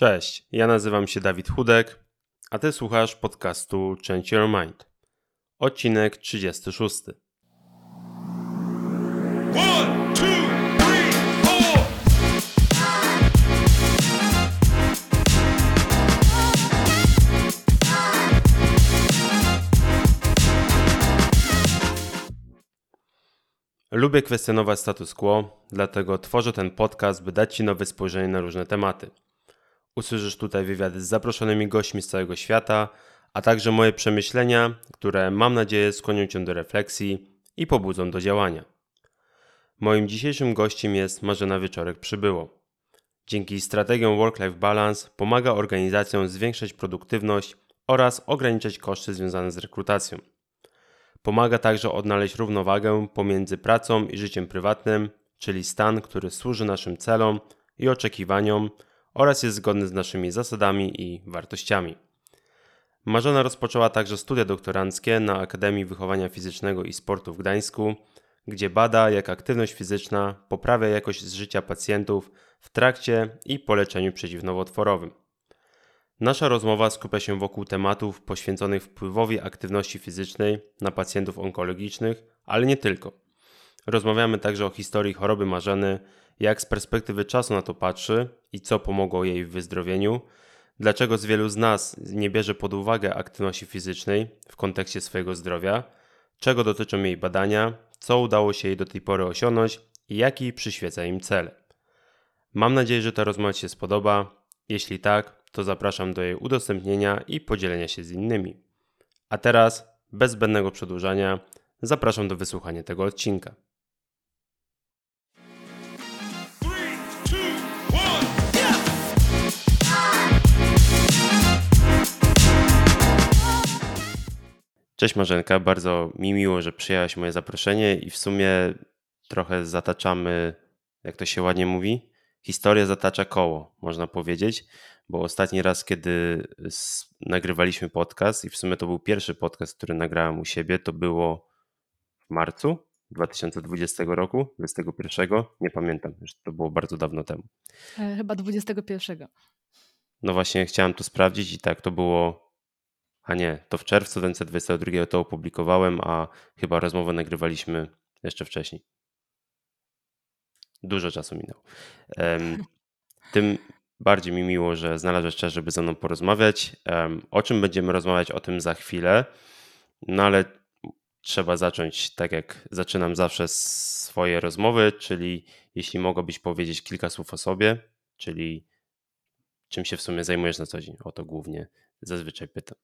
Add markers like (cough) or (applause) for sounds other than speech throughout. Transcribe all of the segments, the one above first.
Cześć, ja nazywam się Dawid Chudek, a ty słuchasz podcastu Change Your Mind. Odcinek 36. One, two, three, four. Lubię kwestionować status quo, dlatego tworzę ten podcast, by dać Ci nowe spojrzenie na różne tematy. Usłyszysz tutaj wywiady z zaproszonymi gośćmi z całego świata, a także moje przemyślenia, które mam nadzieję skłonią Cię do refleksji i pobudzą do działania. Moim dzisiejszym gościem jest Marzena Wieczorek Przybyło. Dzięki strategiom Work-Life Balance pomaga organizacjom zwiększać produktywność oraz ograniczać koszty związane z rekrutacją. Pomaga także odnaleźć równowagę pomiędzy pracą i życiem prywatnym, czyli stan, który służy naszym celom i oczekiwaniom, oraz jest zgodny z naszymi zasadami i wartościami. Marzena rozpoczęła także studia doktoranckie na Akademii Wychowania Fizycznego i Sportu w Gdańsku, gdzie bada, jak aktywność fizyczna poprawia jakość życia pacjentów w trakcie i po leczeniu przeciwnowotworowym. Nasza rozmowa skupia się wokół tematów poświęconych wpływowi aktywności fizycznej na pacjentów onkologicznych, ale nie tylko. Rozmawiamy także o historii choroby Marzeny, jak z perspektywy czasu na to patrzy i co pomogło jej w wyzdrowieniu, dlaczego z wielu z nas nie bierze pod uwagę aktywności fizycznej w kontekście swojego zdrowia, czego dotyczą jej badania, co udało się jej do tej pory osiągnąć i jaki przyświeca im cel. Mam nadzieję, że ta rozmowa Ci się spodoba. Jeśli tak, to zapraszam do jej udostępnienia i podzielenia się z innymi. A teraz, bez zbędnego przedłużania, zapraszam do wysłuchania tego odcinka. Cześć Marzenka, bardzo mi miło, że przyjęłaś moje zaproszenie i w sumie trochę zataczamy, jak to się ładnie mówi, historia zatacza koło, można powiedzieć, bo ostatni raz, kiedy nagrywaliśmy podcast i w sumie to był pierwszy podcast, który nagrałem u siebie, to było w marcu 2020 roku, 21, nie pamiętam, już to było bardzo dawno temu. E, chyba 21. No właśnie chciałem to sprawdzić i tak, to było a nie, to w czerwcu 2022 to opublikowałem, a chyba rozmowę nagrywaliśmy jeszcze wcześniej. Dużo czasu minęło. (laughs) Tym bardziej mi miło, że znalazłeś czas, żeby ze mną porozmawiać. O czym będziemy rozmawiać, o tym za chwilę. No ale trzeba zacząć tak, jak zaczynam zawsze swoje rozmowy, czyli jeśli mogłabyś powiedzieć kilka słów o sobie, czyli czym się w sumie zajmujesz na co dzień. O to głównie zazwyczaj pytam.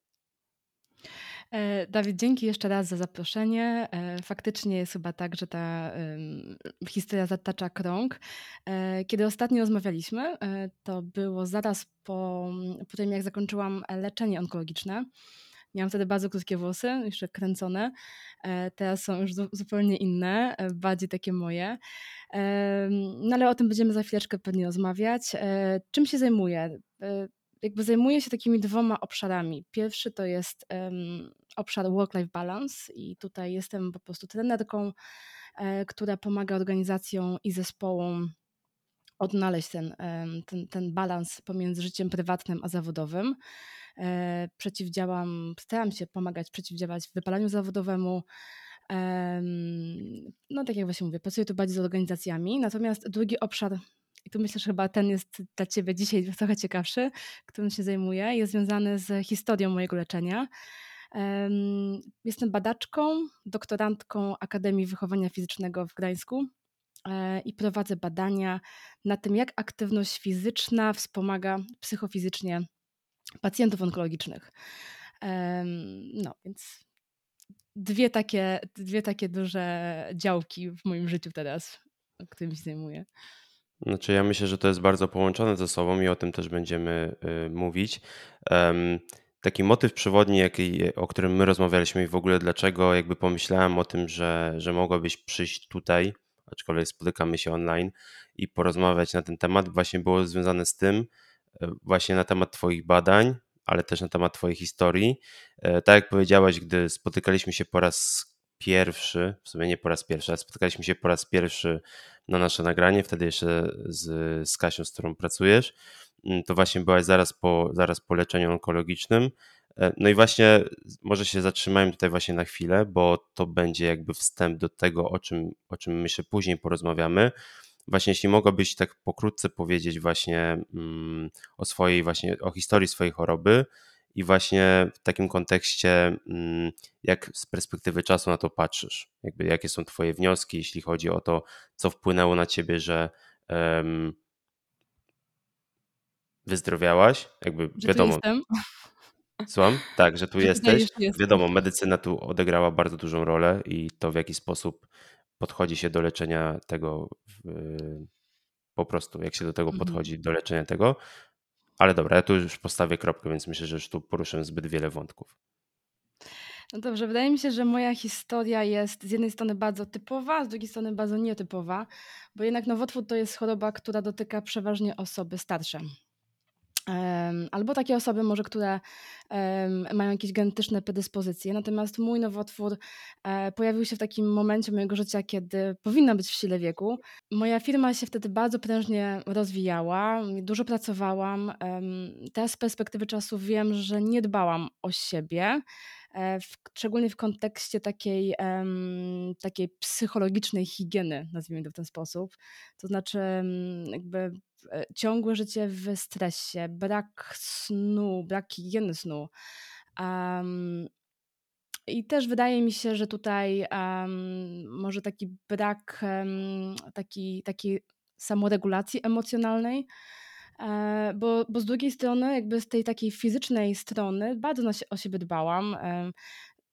E, Dawid, dzięki jeszcze raz za zaproszenie. E, faktycznie jest chyba tak, że ta historia zatacza krąg. E, kiedy ostatnio rozmawialiśmy, to było zaraz po, po tym, jak zakończyłam leczenie onkologiczne. Miałam wtedy bardzo krótkie włosy, jeszcze kręcone. Teraz są już zupełnie inne, bardziej takie moje. No ale o tym będziemy za chwileczkę pewnie rozmawiać. Czym się zajmuję? Jakby zajmuję się takimi dwoma obszarami. Pierwszy to jest um, obszar work-life balance i tutaj jestem po prostu trenerką, e, która pomaga organizacjom i zespołom odnaleźć ten, ten, ten balans pomiędzy życiem prywatnym a zawodowym. E, przeciwdziałam, staram się pomagać przeciwdziałać wypalaniu zawodowemu. No, tak jak właśnie mówię, pracuję tu bardziej z organizacjami. Natomiast drugi obszar i tu myślę, że chyba ten jest dla Ciebie dzisiaj trochę ciekawszy, którym się zajmuję, jest związany z historią mojego leczenia. Jestem badaczką, doktorantką Akademii Wychowania Fizycznego w Gdańsku e, i prowadzę badania na tym, jak aktywność fizyczna wspomaga psychofizycznie pacjentów onkologicznych. No więc dwie takie, dwie takie duże działki w moim życiu teraz, którymi się zajmuję. Znaczy, ja myślę, że to jest bardzo połączone ze sobą i o tym też będziemy y, mówić. taki motyw przewodni, jaki, o którym my rozmawialiśmy i w ogóle dlaczego jakby pomyślałem o tym, że, że mogłabyś przyjść tutaj, aczkolwiek spotykamy się online i porozmawiać na ten temat, właśnie było związane z tym, e, właśnie na temat Twoich badań, ale też na temat Twojej historii. E, tak jak powiedziałaś, gdy spotykaliśmy się po raz pierwszy, w sumie nie po raz pierwszy, ale spotkaliśmy się po raz pierwszy na nasze nagranie, wtedy jeszcze z, z Kasią, z którą pracujesz, mm, to właśnie byłaś zaraz po, zaraz po leczeniu onkologicznym. E, no i właśnie może się zatrzymajmy tutaj właśnie na chwilę, bo to będzie jakby wstęp do tego, o czym, o czym myślę później porozmawiamy. Właśnie jeśli mogłabyś tak pokrótce powiedzieć właśnie mm, o swojej właśnie, o historii swojej choroby i właśnie w takim kontekście, mm, jak z perspektywy czasu na to patrzysz, jakby jakie są twoje wnioski, jeśli chodzi o to, co wpłynęło na ciebie, że um, wyzdrowiałaś, jakby że wiadomo. jestem. Słucham? Tak, że tu (laughs) że jesteś. Wiadomo, medycyna tu odegrała bardzo dużą rolę i to w jaki sposób podchodzi się do leczenia tego po prostu, jak się do tego Mhm. podchodzi, do leczenia tego. Ale dobra, ja tu już postawię kropkę, więc myślę, że już tu poruszę zbyt wiele wątków. No dobrze, wydaje mi się, że moja historia jest z jednej strony bardzo typowa, z drugiej strony bardzo nietypowa, bo jednak nowotwór to jest choroba, która dotyka przeważnie osoby starsze. Albo takie osoby może, które mają jakieś genetyczne predyspozycje. Natomiast mój nowotwór e, pojawił się w takim momencie mojego życia, kiedy powinna być w sile wieku. Moja firma się wtedy bardzo prężnie rozwijała, dużo pracowałam. Teraz z perspektywy czasu wiem, że nie dbałam o siebie. E, w, szczególnie w kontekście takiej, takiej psychologicznej higieny, nazwijmy to w ten sposób. To znaczy, jakby E, ciągłe życie w stresie, brak snu, brak higieny snu. Um, I też wydaje mi się, że tutaj um, może taki brak um, taki, takiej samoregulacji emocjonalnej, bo, bo z drugiej strony, jakby z tej takiej fizycznej strony, bardzo o siebie dbałam. E,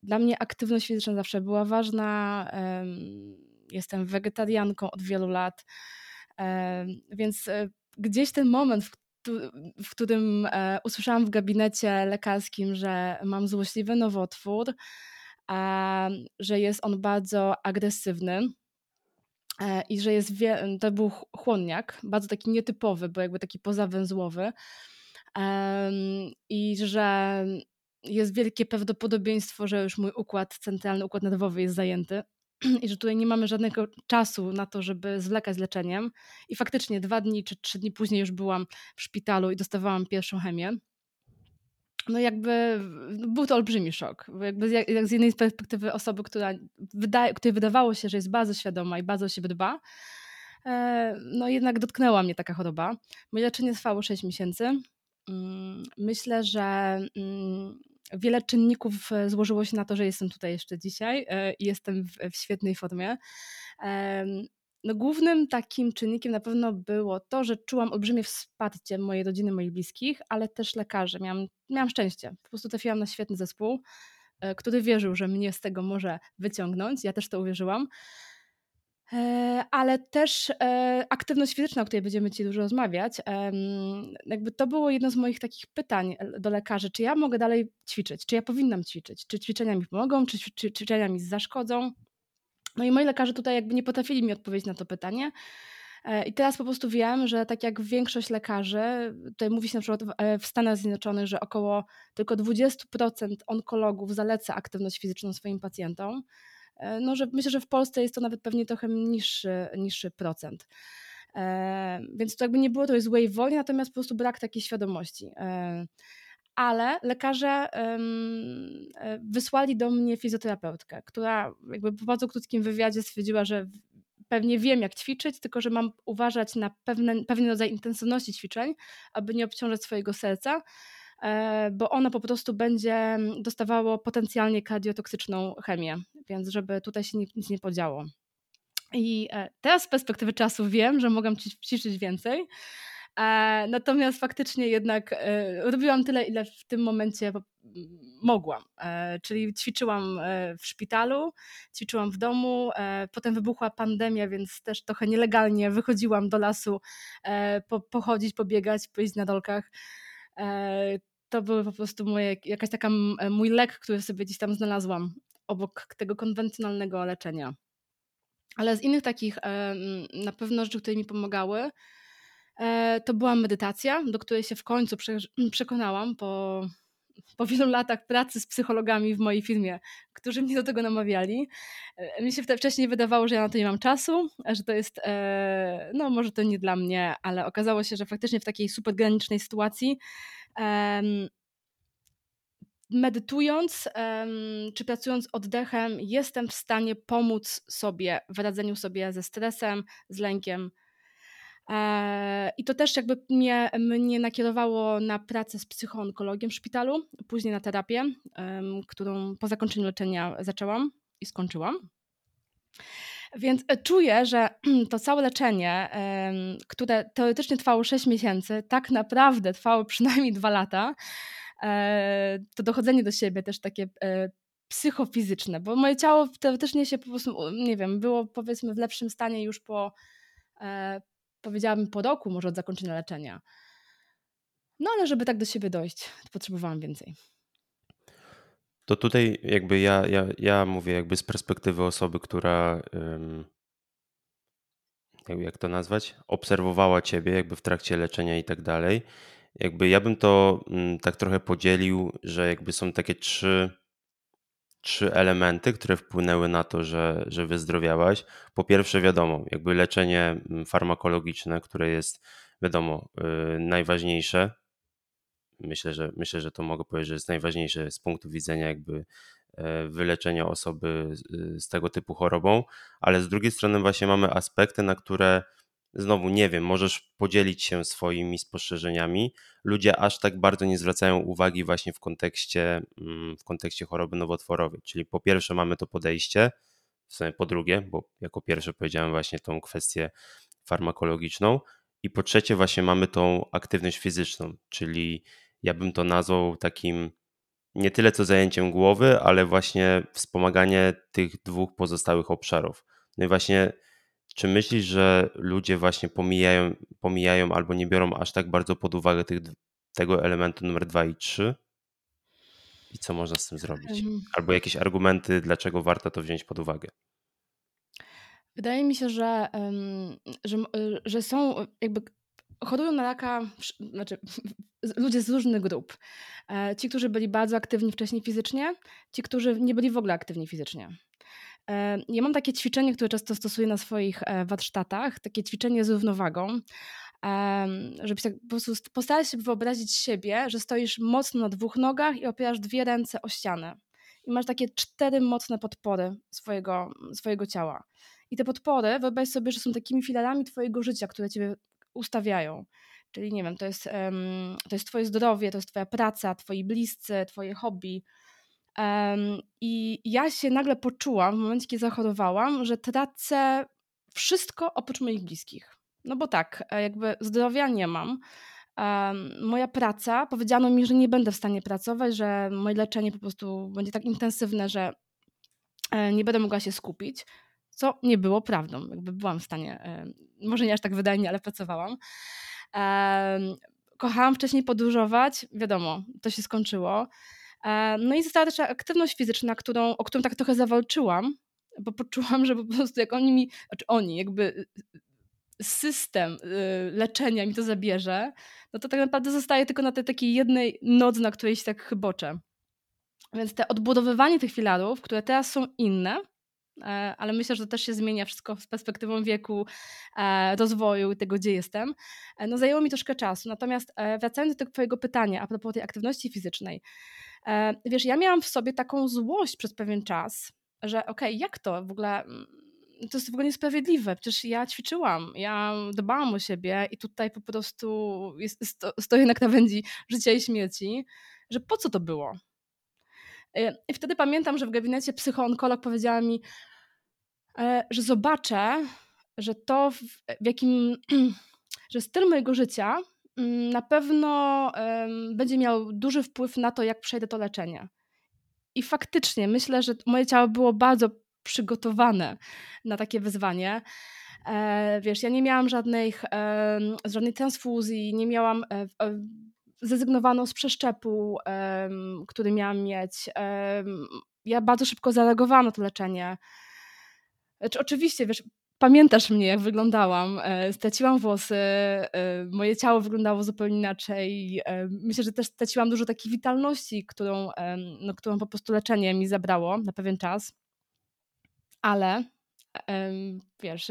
dla mnie aktywność fizyczna zawsze była ważna. E, jestem wegetarianką od wielu lat, e, więc e, gdzieś ten moment, w którym e, usłyszałam w gabinecie lekarskim, że mam złośliwy nowotwór, że jest on bardzo agresywny e, i że jest, to był chłonniak, bardzo taki nietypowy, bo jakby taki pozawęzłowy i że jest wielkie prawdopodobieństwo, że już mój układ centralny, układ nerwowy jest zajęty (clears throat) i że tutaj nie mamy żadnego czasu na to, żeby zwlekać z leczeniem. I faktycznie dwa dni czy trzy dni później już byłam w szpitalu i dostawałam pierwszą chemię. No jakby był to olbrzymi szok. Jakby jak, z jednej perspektywy osoby, która wydaje, której wydawało się, że jest bardzo świadoma i bardzo o siebie dba, e, no jednak dotknęła mnie taka choroba. Moje leczenie trwało 6 miesięcy. Mm, myślę, że mm, wiele czynników e, złożyło się na to, że jestem tutaj jeszcze dzisiaj e, i jestem w świetnej formie. No, głównym takim czynnikiem na pewno było to, że czułam olbrzymie wsparcie mojej rodziny, moich bliskich, ale też lekarzy. Miałam, miałam szczęście. Po prostu trafiłam na świetny zespół, e, który wierzył, że mnie z tego może wyciągnąć. Ja też to uwierzyłam. E, ale też e, aktywność fizyczna, o której będziemy Ci dużo rozmawiać, jakby to było jedno z moich takich pytań do lekarzy, czy ja mogę dalej ćwiczyć, czy ja powinnam ćwiczyć, czy ćwiczenia mi pomogą, czy ćwiczenia mi zaszkodzą. No i moi lekarze tutaj jakby nie potrafili mi odpowiedzieć na to pytanie. I teraz po prostu wiem, że tak jak większość lekarzy, tutaj mówi się na przykład w Stanach Zjednoczonych, że około tylko 20% onkologów zaleca aktywność fizyczną swoim pacjentom. E, no, że myślę, że w Polsce jest to nawet pewnie trochę niższy, niższy procent. E, więc to jakby nie było to złej woli, natomiast po prostu brak takiej świadomości. E, ale lekarze wysłali do mnie fizjoterapeutkę, która jakby po bardzo krótkim wywiadzie stwierdziła, że pewnie wiem, jak ćwiczyć, tylko że mam uważać na pewne, pewien rodzaj intensywności ćwiczeń, aby nie obciążać swojego serca E, bo ono po prostu będzie dostawało potencjalnie kardiotoksyczną chemię, więc żeby tutaj się nic nie podziało. I e, teraz z perspektywy czasu wiem, że mogłam ćwiczyć więcej, e, natomiast faktycznie jednak robiłam tyle, ile w tym momencie mogłam. Czyli ćwiczyłam w szpitalu, ćwiczyłam w domu, potem wybuchła pandemia, więc też trochę nielegalnie wychodziłam do lasu pochodzić, pobiegać, pójść na dolkach to były po prostu moje, jakaś taka e, mój lek, który sobie gdzieś tam znalazłam obok tego konwencjonalnego leczenia. Ale z innych takich e, na pewno rzeczy, które mi pomagały, e, to była medytacja, do której się w końcu przekonałam po po wielu latach pracy z psychologami w mojej firmie, którzy mnie do tego namawiali. E, mi się wcześniej wydawało, że ja na to nie mam czasu, że to jest, e, no może to nie dla mnie, ale okazało się, że faktycznie w takiej super granicznej sytuacji medytując czy pracując oddechem, jestem w stanie pomóc sobie w radzeniu sobie ze stresem, z lękiem. E, I to też jakby mnie, mnie nakierowało na pracę z psychoonkologiem w szpitalu, później na terapię, którą po zakończeniu leczenia zaczęłam i skończyłam. Więc e, czuję, że (clears throat) to całe leczenie, które teoretycznie trwało 6 miesięcy, tak naprawdę trwało przynajmniej 2 lata. E, to dochodzenie do siebie też takie psychofizyczne, bo moje ciało teoretycznie się po prostu, nie wiem, było powiedzmy w lepszym stanie już po, powiedziałabym po roku może od zakończenia leczenia. No ale żeby tak do siebie dojść, potrzebowałam więcej. To tutaj jakby ja, ja, ja mówię jakby z perspektywy osoby, która jak to nazwać, obserwowała ciebie jakby w trakcie leczenia i tak dalej. Jakby ja bym to mm, tak trochę podzielił, że jakby są takie trzy, trzy elementy, które wpłynęły na to, że, że wyzdrowiałaś. Po pierwsze, wiadomo, jakby leczenie mm, farmakologiczne, które jest, wiadomo, yy, najważniejsze. Myślę, że myślę, że to mogę powiedzieć, że jest najważniejsze z punktu widzenia jakby e, wyleczenia osoby z, z tego typu chorobą, ale z drugiej strony właśnie mamy aspekty, na które Znowu nie wiem, możesz podzielić się swoimi spostrzeżeniami. Ludzie aż tak bardzo nie zwracają uwagi właśnie w kontekście, mm, w kontekście choroby nowotworowej. Czyli po pierwsze mamy to podejście, w sumie po drugie, bo jako pierwsze powiedziałem właśnie tą kwestię farmakologiczną i po trzecie właśnie mamy tą aktywność fizyczną, czyli ja bym to nazwał takim nie tyle co zajęciem głowy, ale właśnie wspomaganie tych dwóch pozostałych obszarów. No i właśnie czy myślisz, że ludzie właśnie pomijają, pomijają albo nie biorą aż tak bardzo pod uwagę tych, tego elementu numer dwa i trzy? I co można z tym zrobić? Albo jakieś argumenty, dlaczego warto to wziąć pod uwagę? Wydaje mi się, że, że, że są jakby chorują na raka, znaczy ludzie z różnych grup. E, ci, którzy byli bardzo aktywni wcześniej fizycznie, ci, którzy nie byli w ogóle aktywni fizycznie. E, ja mam takie ćwiczenie, które często stosuję na swoich e, warsztatach, takie ćwiczenie z równowagą, żeby tak po prostu postarać się wyobrazić siebie, że stoisz mocno na dwóch nogach i opierasz dwie ręce o ścianę. I masz takie cztery mocne podpory swojego, swojego ciała. I te podpory, wyobraź sobie, że są takimi filarami twojego życia, które ciebie ustawiają. Czyli nie wiem, to jest, to jest twoje zdrowie, to jest twoja praca, twoi bliscy, twoje hobby, i ja się nagle poczułam w momencie, kiedy zachorowałam, że tracę wszystko oprócz moich bliskich. No bo tak, e, jakby zdrowia nie mam. Moja praca, powiedziano mi, że nie będę w stanie pracować, że moje leczenie po prostu będzie tak intensywne, że e, nie będę mogła się skupić, co nie było prawdą. Jakby byłam w stanie, e, może nie aż tak wydajnie, ale pracowałam. Kochałam wcześniej podróżować, wiadomo, to się skończyło. E, no i została też aktywność fizyczna, którą, o którą tak trochę zawalczyłam, bo poczułam, (laughs) że po prostu jak oni mi, znaczy oni, jakby y, y, system y, leczenia mi to zabierze, no to tak naprawdę zostaje tylko na tej takiej jednej nodze, na której się tak chyboczę. Więc te odbudowywanie tych filarów, które teraz są inne, ale myślę, że to też się zmienia wszystko z perspektywą wieku, e, rozwoju i tego, gdzie jestem, no zajęło mi troszkę czasu. Natomiast wracając do tego twojego pytania a propos tej aktywności fizycznej, E, wiesz, ja miałam w sobie taką złość przez pewien czas, że okej, okay, jak to w ogóle mm, to jest w ogóle niesprawiedliwe. Przecież ja ćwiczyłam, ja dbałam o siebie i tutaj po prostu jest, sto, stoję na krawędzi życia i śmierci, że po co to było? E, I wtedy pamiętam, że w gabinecie psychoonkolog powiedziała mi, e, że zobaczę, że to w, jakim, (clears throat) że styl mojego życia Mm, na pewno będzie miał duży wpływ na to, jak przejdę to leczenie. I faktycznie myślę, że moje ciało było bardzo przygotowane na takie wyzwanie. E, wiesz, ja nie miałam żadnych, żadnej transfuzji, nie miałam e, zrezygnowano z przeszczepu, który miałam mieć. Ja bardzo szybko zareagowałam na to leczenie. Znaczy, oczywiście, wiesz, pamiętasz mnie, jak wyglądałam. E, straciłam włosy, e, moje ciało wyglądało zupełnie inaczej. E, myślę, że też straciłam dużo takiej witalności, którą, no, którą po prostu leczenie mi zabrało na pewien czas. Ale wiesz,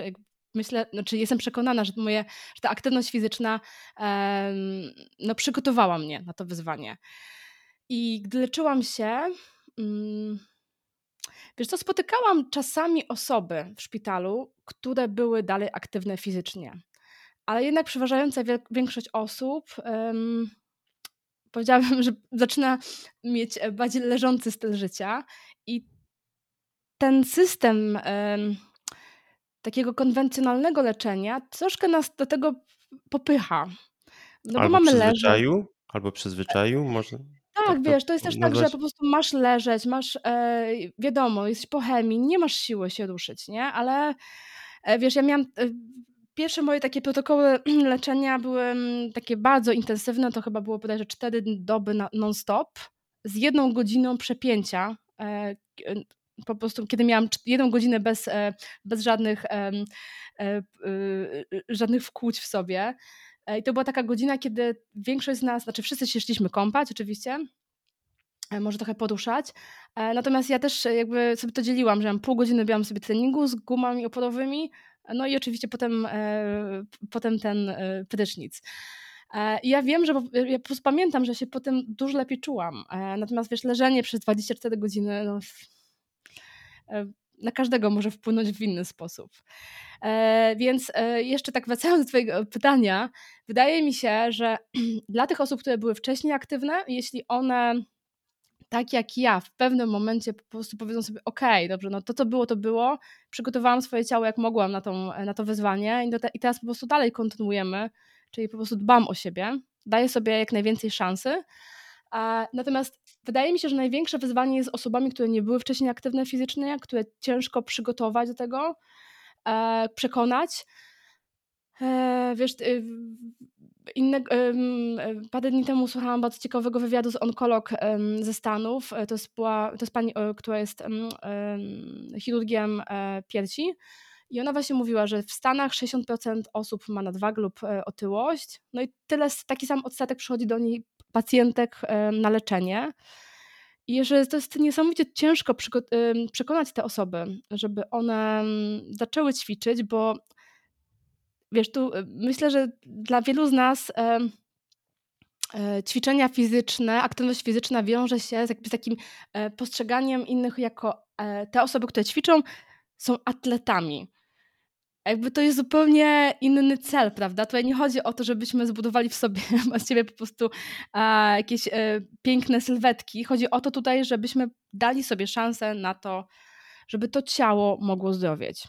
myślę, znaczy jestem przekonana, że, moje, że ta aktywność fizyczna no, przygotowała mnie na to wyzwanie. I gdy leczyłam się, mm, wiesz co, spotykałam czasami osoby w szpitalu, które były dalej aktywne fizycznie. Ale jednak przeważająca większość osób um, powiedziałabym, że zaczyna mieć e, bardziej leżący styl życia i ten system um, takiego konwencjonalnego leczenia troszkę nas do tego popycha. No albo bo mamy przyzwyczaju, leżeć. albo przyzwyczaju, może. Tak, tak wiesz, to jest też tak, że po prostu masz leżeć, masz, e, wiadomo, jesteś po chemii, nie masz siły się ruszyć, nie? Ale e, wiesz, ja miałam, e, pierwsze moje takie protokoły (clears throat) leczenia były mm, takie bardzo intensywne, to chyba było bodajże 4 doby non-stop, z jedną godziną przepięcia, e, po prostu kiedy miałam jedną godzinę bez, e, bez żadnych, e, e, żadnych wkłuć w sobie. I to była taka godzina, kiedy większość z nas, znaczy wszyscy się szliśmy kąpać oczywiście, może trochę poruszać. Natomiast ja też jakby sobie to dzieliłam, że mam pół godziny robiłam sobie treningu z gumami oporowymi, no i oczywiście potem, potem ten prysznic. I ja wiem, że ja po prostu pamiętam, że się potem dużo lepiej czułam. Natomiast wiesz, leżenie przez 24 godziny, no, na każdego może wpłynąć w inny sposób. E, więc e, jeszcze tak wracając do Twojego pytania, wydaje mi się, że (clears throat) dla tych osób, które były wcześniej aktywne, jeśli one tak jak ja w pewnym momencie po prostu powiedzą sobie, ok, dobrze, no to co było, to było, przygotowałam swoje ciało jak mogłam na, tą, na to wyzwanie i, te, i teraz po prostu dalej kontynuujemy, czyli po prostu dbam o siebie, daję sobie jak najwięcej szansy, Natomiast wydaje mi się, że największe wyzwanie jest z osobami, które nie były wcześniej aktywne fizycznie, które ciężko przygotować do tego, e, przekonać. E, wiesz, y, inne, parę dni temu słuchałam bardzo ciekawego wywiadu z onkolog ze Stanów. E, to jest, była, to jest pani, która jest chirurgiem piersi. I ona właśnie mówiła, że w Stanach 60% osób ma nadwagę lub otyłość, no i tyle, taki sam odsetek przychodzi do niej pacjentek na leczenie. I że to jest niesamowicie ciężko przekonać te osoby, żeby one zaczęły ćwiczyć, bo wiesz, tu myślę, że dla wielu z nas e, ćwiczenia fizyczne, aktywność fizyczna wiąże się z, takim e, postrzeganiem innych jako e, te osoby, które ćwiczą, są atletami jakby to jest zupełnie inny cel, prawda? Tutaj nie chodzi o to, żebyśmy zbudowali w sobie (laughs) siebie po prostu a, jakieś e, piękne sylwetki. Chodzi o to tutaj, żebyśmy dali sobie szansę na to, żeby to ciało mogło zdrowieć.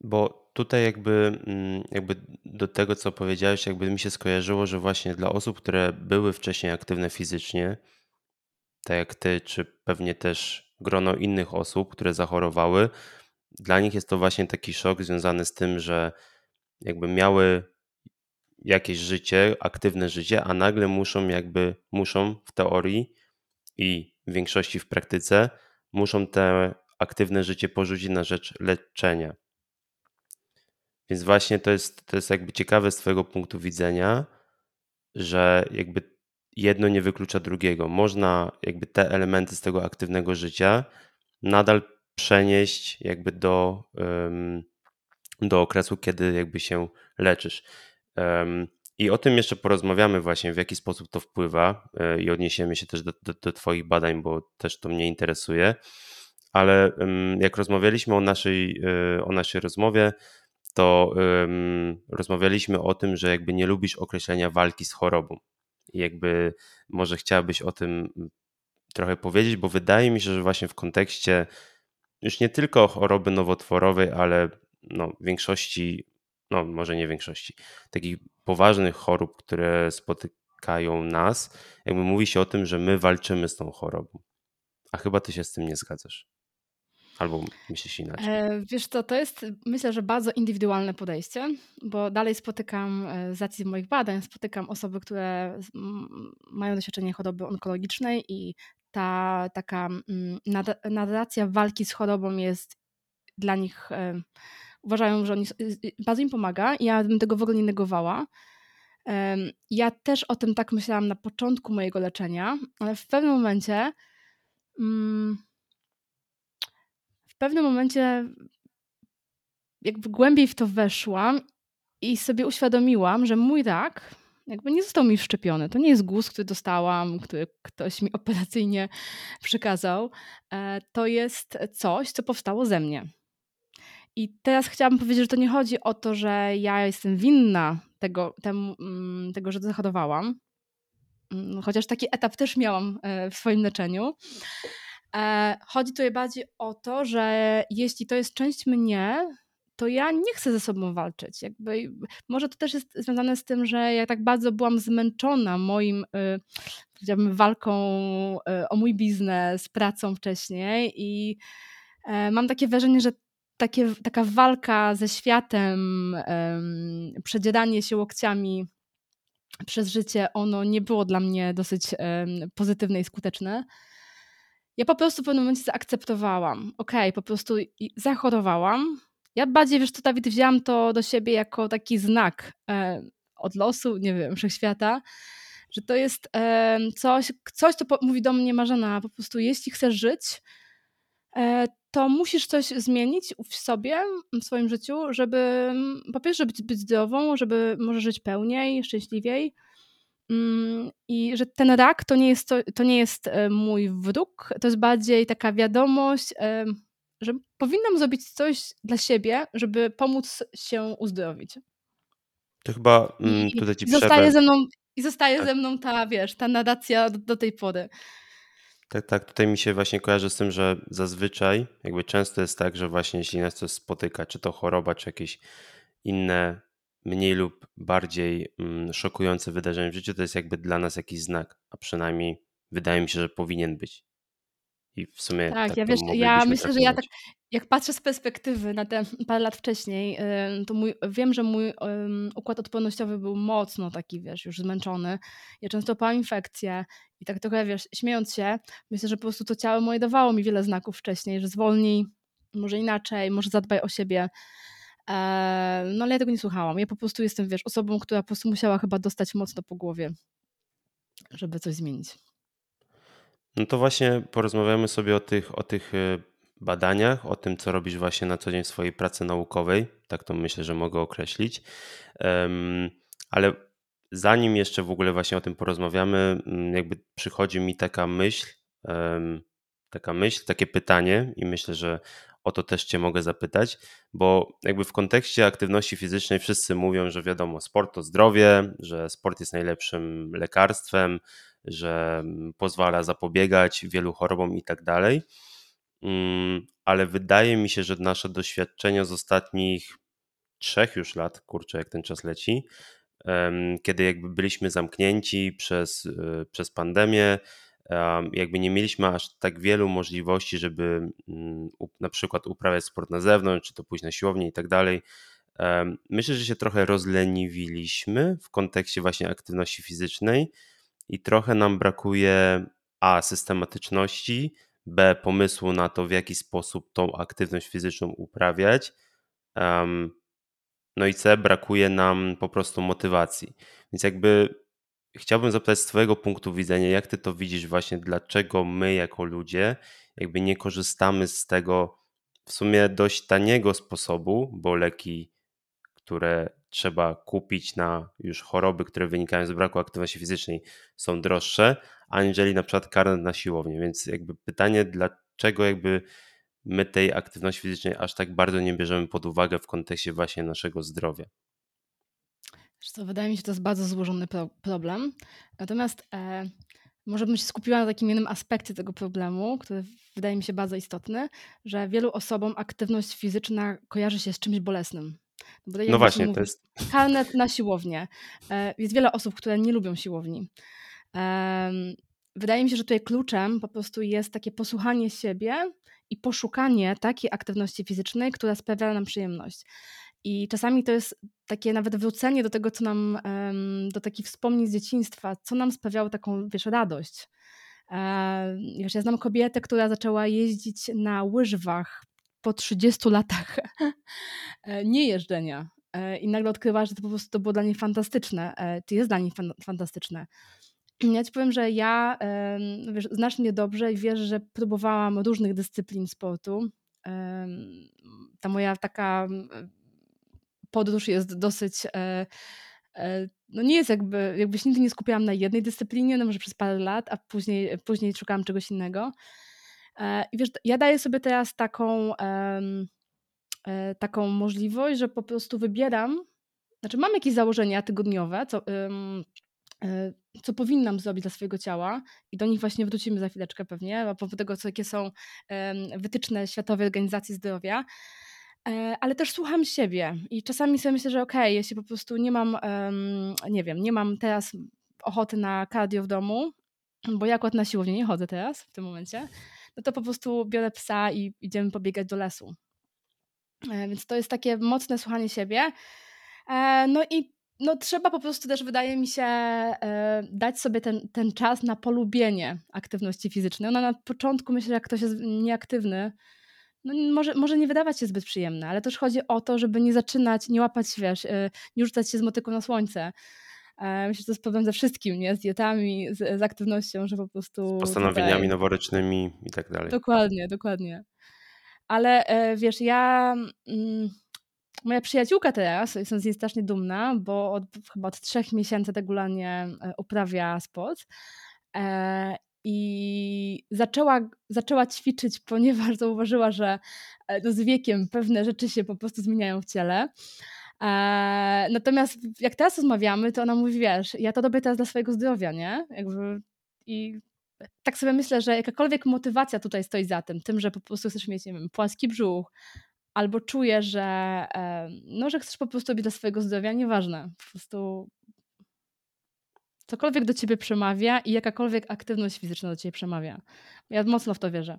Bo tutaj jakby, mm, jakby do tego, co powiedziałeś, jakby mi się skojarzyło, że właśnie dla osób, które były wcześniej aktywne fizycznie, tak jak ty, czy pewnie też grono innych osób, które zachorowały, dla nich jest to właśnie taki szok związany z tym, że jakby miały jakieś życie, aktywne życie, a nagle muszą jakby, muszą w teorii i w większości w praktyce, muszą te aktywne życie porzucić na rzecz leczenia. Więc właśnie to jest, to jest jakby ciekawe z Twojego punktu widzenia, że jakby jedno nie wyklucza drugiego. Można jakby te elementy z tego aktywnego życia nadal przenieść jakby do, do okresu, kiedy jakby się leczysz. I o tym jeszcze porozmawiamy właśnie, w jaki sposób to wpływa e, i odniesiemy się też do, do, do Twoich badań, bo też to mnie interesuje. Ale jak rozmawialiśmy o naszej, e, o naszej rozmowie, to rozmawialiśmy o tym, że jakby nie lubisz określenia walki z chorobą jakby może chciałabyś o tym trochę powiedzieć, bo wydaje mi się, że właśnie w kontekście już nie tylko choroby nowotworowej, ale no, większości, no może nie większości, takich poważnych chorób, które spotykają nas, jakby mówi się o tym, że my walczymy z tą chorobą. A chyba ty się z tym nie zgadzasz. Albo myślisz inaczej? E, wiesz co, to jest myślę, że bardzo indywidualne podejście, bo dalej spotykam, e, z racji moich badań, spotykam osoby, które mają doświadczenie choroby onkologicznej i ta taka narracja walki z chorobą jest dla nich, uważają, że oni, bardzo im pomaga. Ja bym tego w ogóle nie negowała. Ja też o tym tak myślałam na początku mojego leczenia, ale w pewnym momencie mm, pewnym momencie jakby głębiej w to weszłam i sobie uświadomiłam, że mój rak jakby nie został mi wszczepiony. To nie jest guz, który dostałam, który ktoś mi (laughs) operacyjnie przekazał. E, to jest coś, co powstało ze mnie. I teraz chciałabym powiedzieć, że to nie chodzi o to, że ja jestem winna tego, temu, mm, tego że zachorowałam. Mm, chociaż taki etap też miałam e, w swoim leczeniu. E, chodzi tutaj bardziej o to, że jeśli to jest część mnie, to ja nie chcę ze sobą walczyć. Jakby, może to też jest związane z tym, że ja tak bardzo byłam zmęczona moim, y, powiedziałabym, walką y, o mój biznes, pracą wcześniej i y, mam takie wrażenie, że takie, taka walka ze światem, przedzieranie się łokciami przez życie, ono nie było dla mnie dosyć pozytywne i skuteczne. Ja po prostu w pewnym momencie zaakceptowałam. Okej, okay, po prostu zachorowałam, ja bardziej, wiesz, to Dawid, wzięłam to do siebie jako taki znak e, od losu, nie wiem, wszechświata, że to jest e, coś, coś, co mówi do mnie Marzena, po prostu jeśli chcesz żyć, e, to musisz coś zmienić w sobie, w swoim życiu, żeby po pierwsze być, być zdrową, żeby może żyć pełniej, szczęśliwiej, i że ten rak to nie jest, to, to nie jest e, mój wróg, to jest bardziej taka wiadomość, e, że powinnam zrobić coś dla siebie, żeby pomóc się uzdrowić. To chyba mm, tutaj ci I zostaje ze mną I zostaje tak. ze mną ta, wiesz, ta nadacja do, do tej pory. Tak, tak. Tutaj mi się właśnie kojarzy z tym, że zazwyczaj, jakby często jest tak, że właśnie jeśli nas coś spotyka, czy to choroba, czy jakieś inne, mniej lub bardziej mm, szokujące wydarzenie w życiu, to jest jakby dla nas jakiś znak, a przynajmniej wydaje mi się, że powinien być. I w sumie. Tak, tak ja wiesz, ja myślę, że ja tak, jak patrzę z perspektywy na te parę lat wcześniej, to mój, wiem, że mój układ odpornościowy był mocno taki, wiesz, już zmęczony. Ja często pałam infekcje i tak trochę, wiesz, śmiejąc się, myślę, że po prostu to ciało moje dawało mi wiele znaków wcześniej, że zwolnij, może inaczej, może zadbaj o siebie. No ale ja tego nie słuchałam. Ja po prostu jestem, wiesz, osobą, która po prostu musiała chyba dostać mocno po głowie, żeby coś zmienić. No to właśnie porozmawiamy sobie o tych, o tych e, badaniach, o tym, co robisz właśnie na co dzień w swojej pracy naukowej. Tak to myślę, że mogę określić. Ale zanim jeszcze w ogóle właśnie o tym porozmawiamy, mm, jakby przychodzi mi taka myśl, taka myśl, takie pytanie i myślę, że o to też Cię mogę zapytać, bo jakby w kontekście aktywności fizycznej wszyscy mówią, że wiadomo, sport to zdrowie, że sport jest najlepszym lekarstwem, że mm, pozwala zapobiegać wielu chorobom i tak dalej. Mm, ale wydaje mi się, że nasze doświadczenia z ostatnich trzech już lat, kurczę, jak ten czas leci, kiedy jakby byliśmy zamknięci przez, y, przez pandemię, jakby nie mieliśmy aż tak wielu możliwości, żeby mm, na przykład uprawiać sport na zewnątrz, czy to pójść na siłownię i tak dalej. Myślę, że się trochę rozleniwiliśmy w kontekście właśnie aktywności fizycznej i trochę nam brakuje A systematyczności, B pomysłu na to, w jaki sposób tą aktywność fizyczną uprawiać. No i C brakuje nam po prostu motywacji. Więc jakby chciałbym zapytać z Twojego punktu widzenia, jak Ty to widzisz, właśnie dlaczego my jako ludzie jakby nie korzystamy z tego w sumie dość taniego sposobu, bo leki, które trzeba kupić na już choroby, które wynikają z braku aktywności fizycznej, są droższe, aniżeli na przykład karnet na siłownię. Więc jakby pytanie, dlaczego jakby my tej aktywności fizycznej aż tak bardzo nie bierzemy pod uwagę w kontekście właśnie naszego zdrowia? Co, wydaje mi się, że to jest bardzo złożony pro problem. Natomiast e, może bym się skupiła na takim jednym aspekcie tego problemu, który wydaje mi się bardzo istotny, że wielu osobom aktywność fizyczna kojarzy się z czymś bolesnym. No, no właśnie, to jest. Karnet na siłownię. E, jest wiele osób, które nie lubią siłowni. Wydaje mi się, że tutaj kluczem po prostu jest takie posłuchanie siebie i poszukanie takiej aktywności fizycznej, która sprawia nam przyjemność. I czasami to jest takie nawet wrócenie do tego, co nam, do takich wspomnień z dzieciństwa, co nam sprawiało taką, wiesz, radość. E, wiesz, ja znam kobietę, która zaczęła jeździć na łyżwach po 30 latach (laughs) e, nie jeżdżenia. E, I nagle odkrywa, że to po prostu to było dla niej fantastyczne, czy jest dla niej fan fantastyczne. (clears throat) Ja ci powiem, że ja wiesz, znasz mnie dobrze i wiesz, że próbowałam różnych dyscyplin sportu. Ta moja taka podróż jest dosyć no nie jest jakby, jakby się nigdy nie skupiałam na jednej dyscyplinie, no może przez parę lat, a później, później szukałam czegoś innego. E, I wiesz, ja daję sobie teraz taką, e, taką możliwość, że po prostu wybieram, znaczy mam jakieś założenia tygodniowe, co, e, co powinnam zrobić dla swojego ciała i do nich właśnie wrócimy za chwileczkę pewnie, a propos tego, co, jakie są wytyczne Światowej Organizacji Zdrowia. E, ale też słucham siebie i czasami sobie myślę, że okej, okay, jeśli po prostu nie mam, nie wiem, nie mam teraz ochoty na cardio w domu, bo ja akurat na siłownię nie chodzę teraz, w tym momencie, no to po prostu biorę psa i idziemy pobiegać do lesu. E, więc to jest takie mocne słuchanie siebie. E, no i no, trzeba po prostu też, wydaje mi się, dać sobie ten, ten czas na polubienie aktywności fizycznej. Ona na początku, myślę, jak ktoś jest nieaktywny, no, może, może nie wydawać się zbyt przyjemne, ale też chodzi o to, żeby nie zaczynać, nie łapać, wiesz, y, nie rzucać się z motyką na słońce. E, myślę, że to jest problem ze wszystkim, nie? Z dietami, z, z aktywnością, że po prostu... Z postanowieniami tutaj... noworycznymi i tak dalej. Dokładnie, dokładnie. Ale e, wiesz, ja... Mm, moja przyjaciółka teraz, jestem z niej strasznie dumna, bo od, chyba od trzech miesięcy regularnie e, uprawia sport. I zaczęła, zaczęła ćwiczyć, ponieważ zauważyła, że e, no z wiekiem pewne rzeczy się po prostu zmieniają w ciele. E, natomiast jak teraz rozmawiamy, to ona mówi, wiesz, ja to robię teraz dla swojego zdrowia, nie? Jakby, I tak sobie myślę, że jakakolwiek motywacja tutaj stoi za tym, tym, że po prostu chcesz mieć, nie wiem, płaski brzuch, albo czujesz, że, e, no, że chcesz po prostu robić dla swojego zdrowia, nieważne. Po prostu cokolwiek do ciebie przemawia i jakakolwiek aktywność fizyczna do ciebie przemawia. Ja mocno w to wierzę.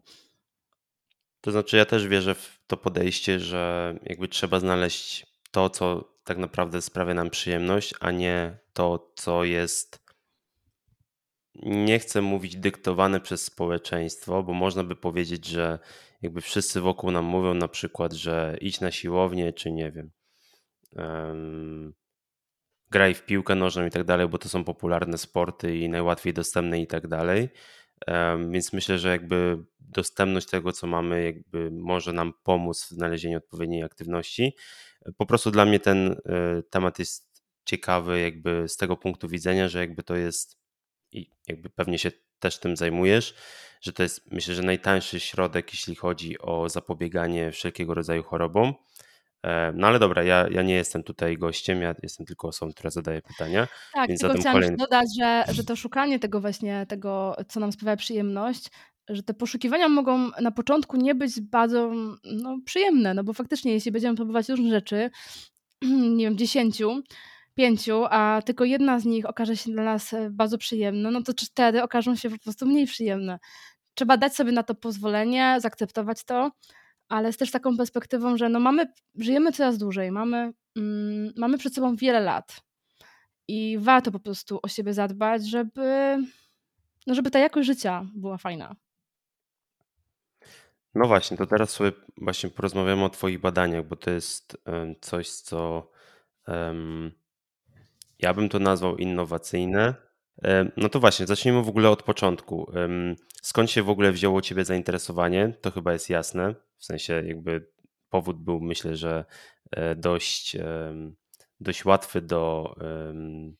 To znaczy, ja też wierzę w to podejście, że jakby trzeba znaleźć to, co tak naprawdę sprawia nam przyjemność, a nie to, co jest. Nie chcę mówić dyktowane przez społeczeństwo, bo można by powiedzieć, że jakby wszyscy wokół nam mówią na przykład, że idź na siłownię, czy nie wiem, graj w piłkę nożną i tak dalej, bo to są popularne sporty i najłatwiej dostępne i tak dalej. Więc myślę, że jakby dostępność tego, co mamy, jakby może nam pomóc w znalezieniu odpowiedniej aktywności. Po prostu dla mnie ten e, temat jest ciekawy, jakby z tego punktu widzenia, że jakby to jest i jakby pewnie się też tym zajmujesz, że to jest myślę, że najtańszy środek, jeśli chodzi o zapobieganie wszelkiego rodzaju chorobom. No ale dobra, ja, ja nie jestem tutaj gościem, ja jestem tylko osobą, która zadaje pytania. Tak, więc tylko chciałam kolejny... dodać, że, że to szukanie tego właśnie, tego, co nam sprawia przyjemność, że te poszukiwania mogą na początku nie być bardzo no, przyjemne, no bo faktycznie jeśli będziemy próbować różne rzeczy, (clears throat) nie wiem, dziesięciu, pięciu, a tylko jedna z nich okaże się dla nas e, bardzo przyjemna, no to cztery okażą się po prostu mniej przyjemne. Trzeba dać sobie na to pozwolenie, zaakceptować to, ale z też taką perspektywą, że no mamy, żyjemy coraz dłużej, mamy, mm, mamy przed sobą wiele lat i warto po prostu o siebie zadbać, żeby, no żeby ta jakość życia była fajna. No właśnie, to teraz sobie właśnie porozmawiamy o Twoich badaniach, bo to jest coś, co um, ja bym to nazwał innowacyjne. No to właśnie, zacznijmy w ogóle od początku. Skąd się w ogóle wzięło Ciebie zainteresowanie? To chyba jest jasne. W sensie jakby powód był myślę, że e, dość, dość łatwy do mm,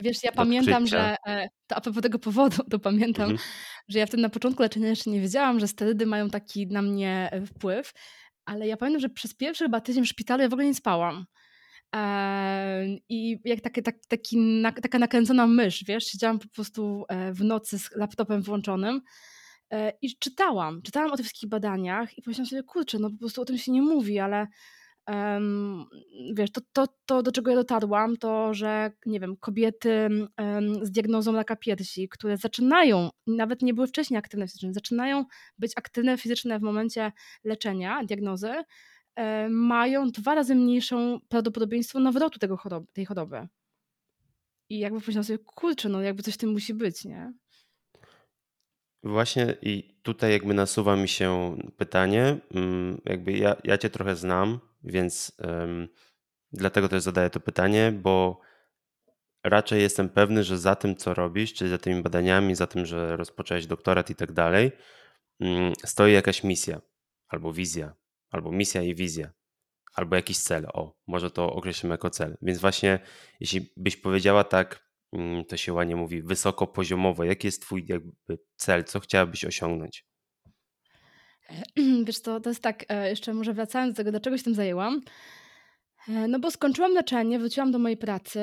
Wiesz, ja pamiętam, że e, to a propos tego powodu, to pamiętam, mhm. że ja wtedy na początku leczenia jeszcze nie wiedziałam, że sterydy mają taki na mnie e, wpływ, ale ja pamiętam, że przez pierwszy chyba tydzień w szpitalu ja w ogóle nie spałam. I jak tak, taki, taka nakręcona mysz, wiesz, siedziałam po prostu w nocy z laptopem włączonym I czytałam, czytałam o tych wszystkich badaniach i pomyślałam sobie, kurczę, no po prostu o tym się nie mówi, ale um, wiesz, to, to, to, do czego ja dotarłam, to, że nie wiem, kobiety um, z diagnozą raka piersi, które zaczynają, nawet nie były wcześniej aktywne fizycznie, zaczynają być aktywne fizycznie w momencie leczenia, diagnozy, um, mają dwa razy mniejszą prawdopodobieństwo nawrotu tego choroby, tej choroby. i jakby pomyślałam sobie, kurczę, no jakby coś w tym musi być, nie? Właśnie i tutaj jakby nasuwa mi się pytanie, mm, jakby ja, ja cię trochę znam, więc um, dlatego też zadaję to pytanie, bo raczej jestem pewny, że za tym, co robisz, czyli za tymi badaniami, za tym, że rozpocząłeś doktorat i tak dalej, mm, stoi jakaś misja, albo wizja, albo misja i wizja, albo jakiś cel. O, może to określimy jako cel. Więc właśnie, jeśli byś powiedziała tak, to się ładnie mówi, wysokopoziomowo, jaki jest Twój jakby cel, co chciałabyś osiągnąć? (clears throat) Wiesz, to, jest tak, e, jeszcze może wracając do tego, dlaczego się tym zajęłam. E, no bo skończyłam leczenie, wróciłam do mojej pracy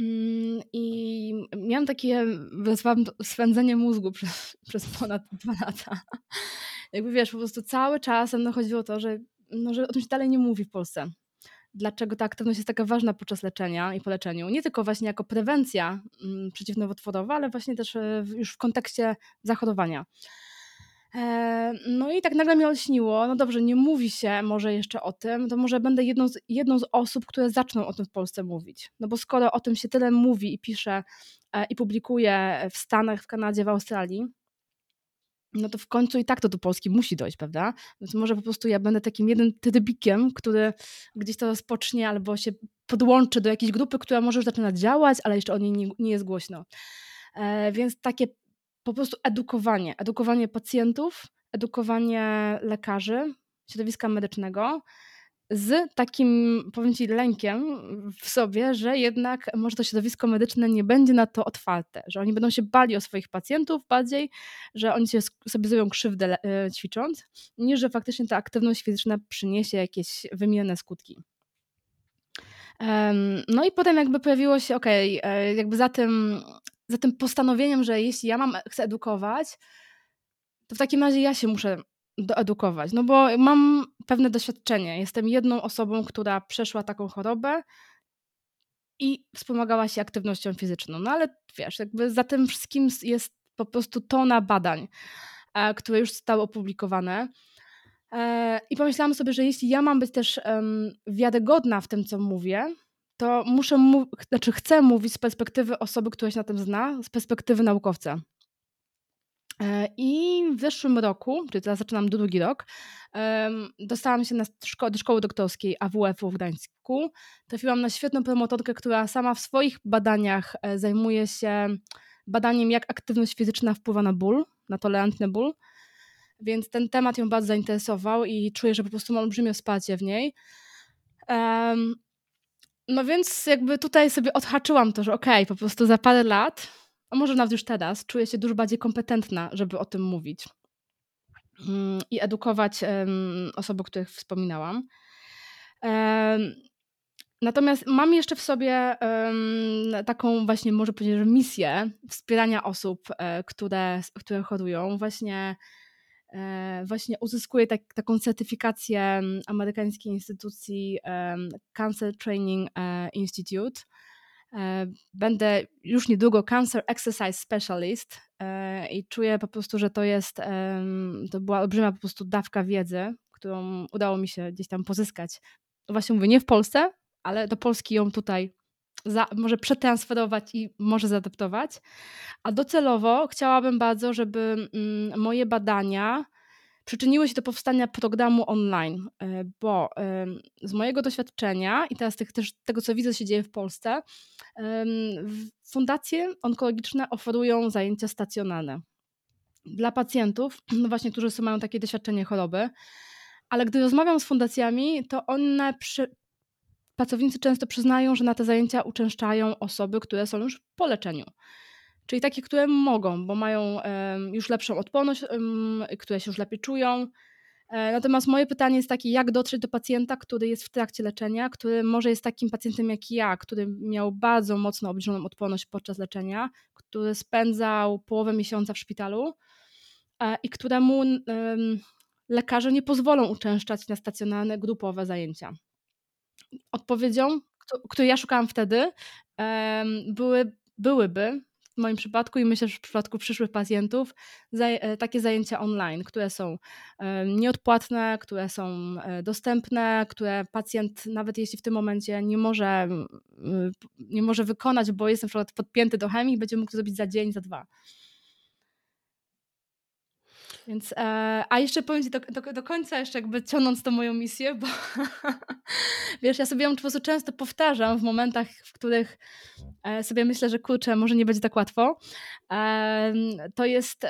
mm, i miałam takie, nazwałam swędzenie mózgu przez, (laughs) przez ponad dwa lata. Jakby wiesz, po prostu cały czas chodziło o to, że, no, że o tym się dalej nie mówi w Polsce. Dlaczego ta aktywność jest taka ważna podczas leczenia i po leczeniu? Nie tylko właśnie jako prewencja mm, przeciwnowotworowa, ale właśnie też e, już w kontekście zachorowania. E, no i tak nagle mi olśniło, no dobrze, nie mówi się może jeszcze o tym, to może będę jedną z, jedną z osób, które zaczną o tym w Polsce mówić. No bo skoro o tym się tyle mówi i pisze e, i publikuje w Stanach, w Kanadzie, w Australii, no to w końcu i tak to do Polski musi dojść, prawda? Więc może po prostu ja będę takim jednym trybikiem, który gdzieś to rozpocznie albo się podłączy do jakiejś grupy, która może już zaczyna działać, ale jeszcze o niej nie, nie jest głośno. E, więc takie po prostu edukowanie, edukowanie pacjentów, edukowanie lekarzy, środowiska medycznego z takim, powiem Ci, lękiem w sobie, że jednak może to środowisko medyczne nie będzie na to otwarte, że oni będą się bali o swoich pacjentów bardziej, że oni się sobie zrobią krzywdę e, ćwicząc, niż że faktycznie ta aktywność fizyczna przyniesie jakieś wymienne skutki. No i potem jakby pojawiło się, okej, okay, jakby za tym za tym postanowieniem, że jeśli ja mam, chcę edukować, to w takim razie ja się muszę doedukować, no bo mam pewne doświadczenie. Jestem jedną osobą, która przeszła taką chorobę i wspomagała się aktywnością fizyczną. No ale wiesz, jakby za tym wszystkim jest po prostu tona badań, e, które już zostały opublikowane. E, I pomyślałam sobie, że jeśli ja mam być też wiarygodna w tym, co mówię, to muszę, mu- znaczy chcę mówić z perspektywy osoby, która się na tym zna, z perspektywy naukowca. E, I w zeszłym roku, czyli teraz zaczynam drugi rok, dostałam się szko- do szkoły doktorskiej AWF-u w Gdańsku. Trafiłam na świetną promotorkę, która sama w swoich badaniach e, zajmuje się badaniem, jak aktywność fizyczna wpływa na ból, na tolerantny ból. Więc ten temat ją bardzo zainteresował i czuję, że po prostu mam olbrzymie wsparcie w niej. No więc jakby tutaj sobie odhaczyłam to, że okej, okay, po prostu za parę lat, a może nawet już teraz, czuję się dużo bardziej kompetentna, żeby o tym mówić mm, i edukować osoby, o których wspominałam. Natomiast mam jeszcze w sobie taką właśnie, może powiedzieć, że misję wspierania osób, e, które, które chorują. Właśnie E, właśnie uzyskuje tak, taką certyfikację amerykańskiej instytucji Cancer Training e, Institute. E, będę już niedługo Cancer Exercise Specialist i czuję po prostu, że to jest, to była olbrzymia po prostu dawka wiedzy, którą udało mi się gdzieś tam pozyskać. Właśnie mówię, nie w Polsce, ale do Polski ją tutaj za, może przetransferować i może zaadaptować. A docelowo chciałabym bardzo, żeby mm, moje badania przyczyniły się do powstania programu online, e, bo z mojego doświadczenia i teraz tych, też tego, co widzę, się dzieje w Polsce, fundacje onkologiczne oferują zajęcia stacjonarne dla pacjentów, (clears throat) no właśnie, którzy mają takie doświadczenie choroby. Ale gdy rozmawiam z fundacjami, to one przy, pracownicy często przyznają, że na te zajęcia uczęszczają osoby, które są już po leczeniu. Czyli takie, które mogą, bo mają już lepszą odporność, które się już lepiej czują. E, natomiast moje pytanie jest takie, jak dotrzeć do pacjenta, który jest w trakcie leczenia, który może jest takim pacjentem jak ja, który miał bardzo mocno obniżoną odporność podczas leczenia, który spędzał połowę miesiąca w szpitalu e, i któremu lekarze nie pozwolą uczęszczać na stacjonarne grupowe zajęcia odpowiedzią, której ja szukałam wtedy, były, byłyby w moim przypadku i myślę, że w przypadku przyszłych pacjentów, e, takie zajęcia online, które są nieodpłatne, które są dostępne, które pacjent, nawet jeśli w tym momencie nie może, nie może wykonać, bo jest na przykład podpięty do chemii, będzie mógł to zrobić za dzień, za dwa. Więc, e, a jeszcze powiem Ci do, do, do, końca, jeszcze jakby ciągnąc tą moją misję, bo (laughs) wiesz, ja sobie ją po prostu często powtarzam w momentach, w których e, sobie myślę, że kurczę, może nie będzie tak łatwo. E, to jest,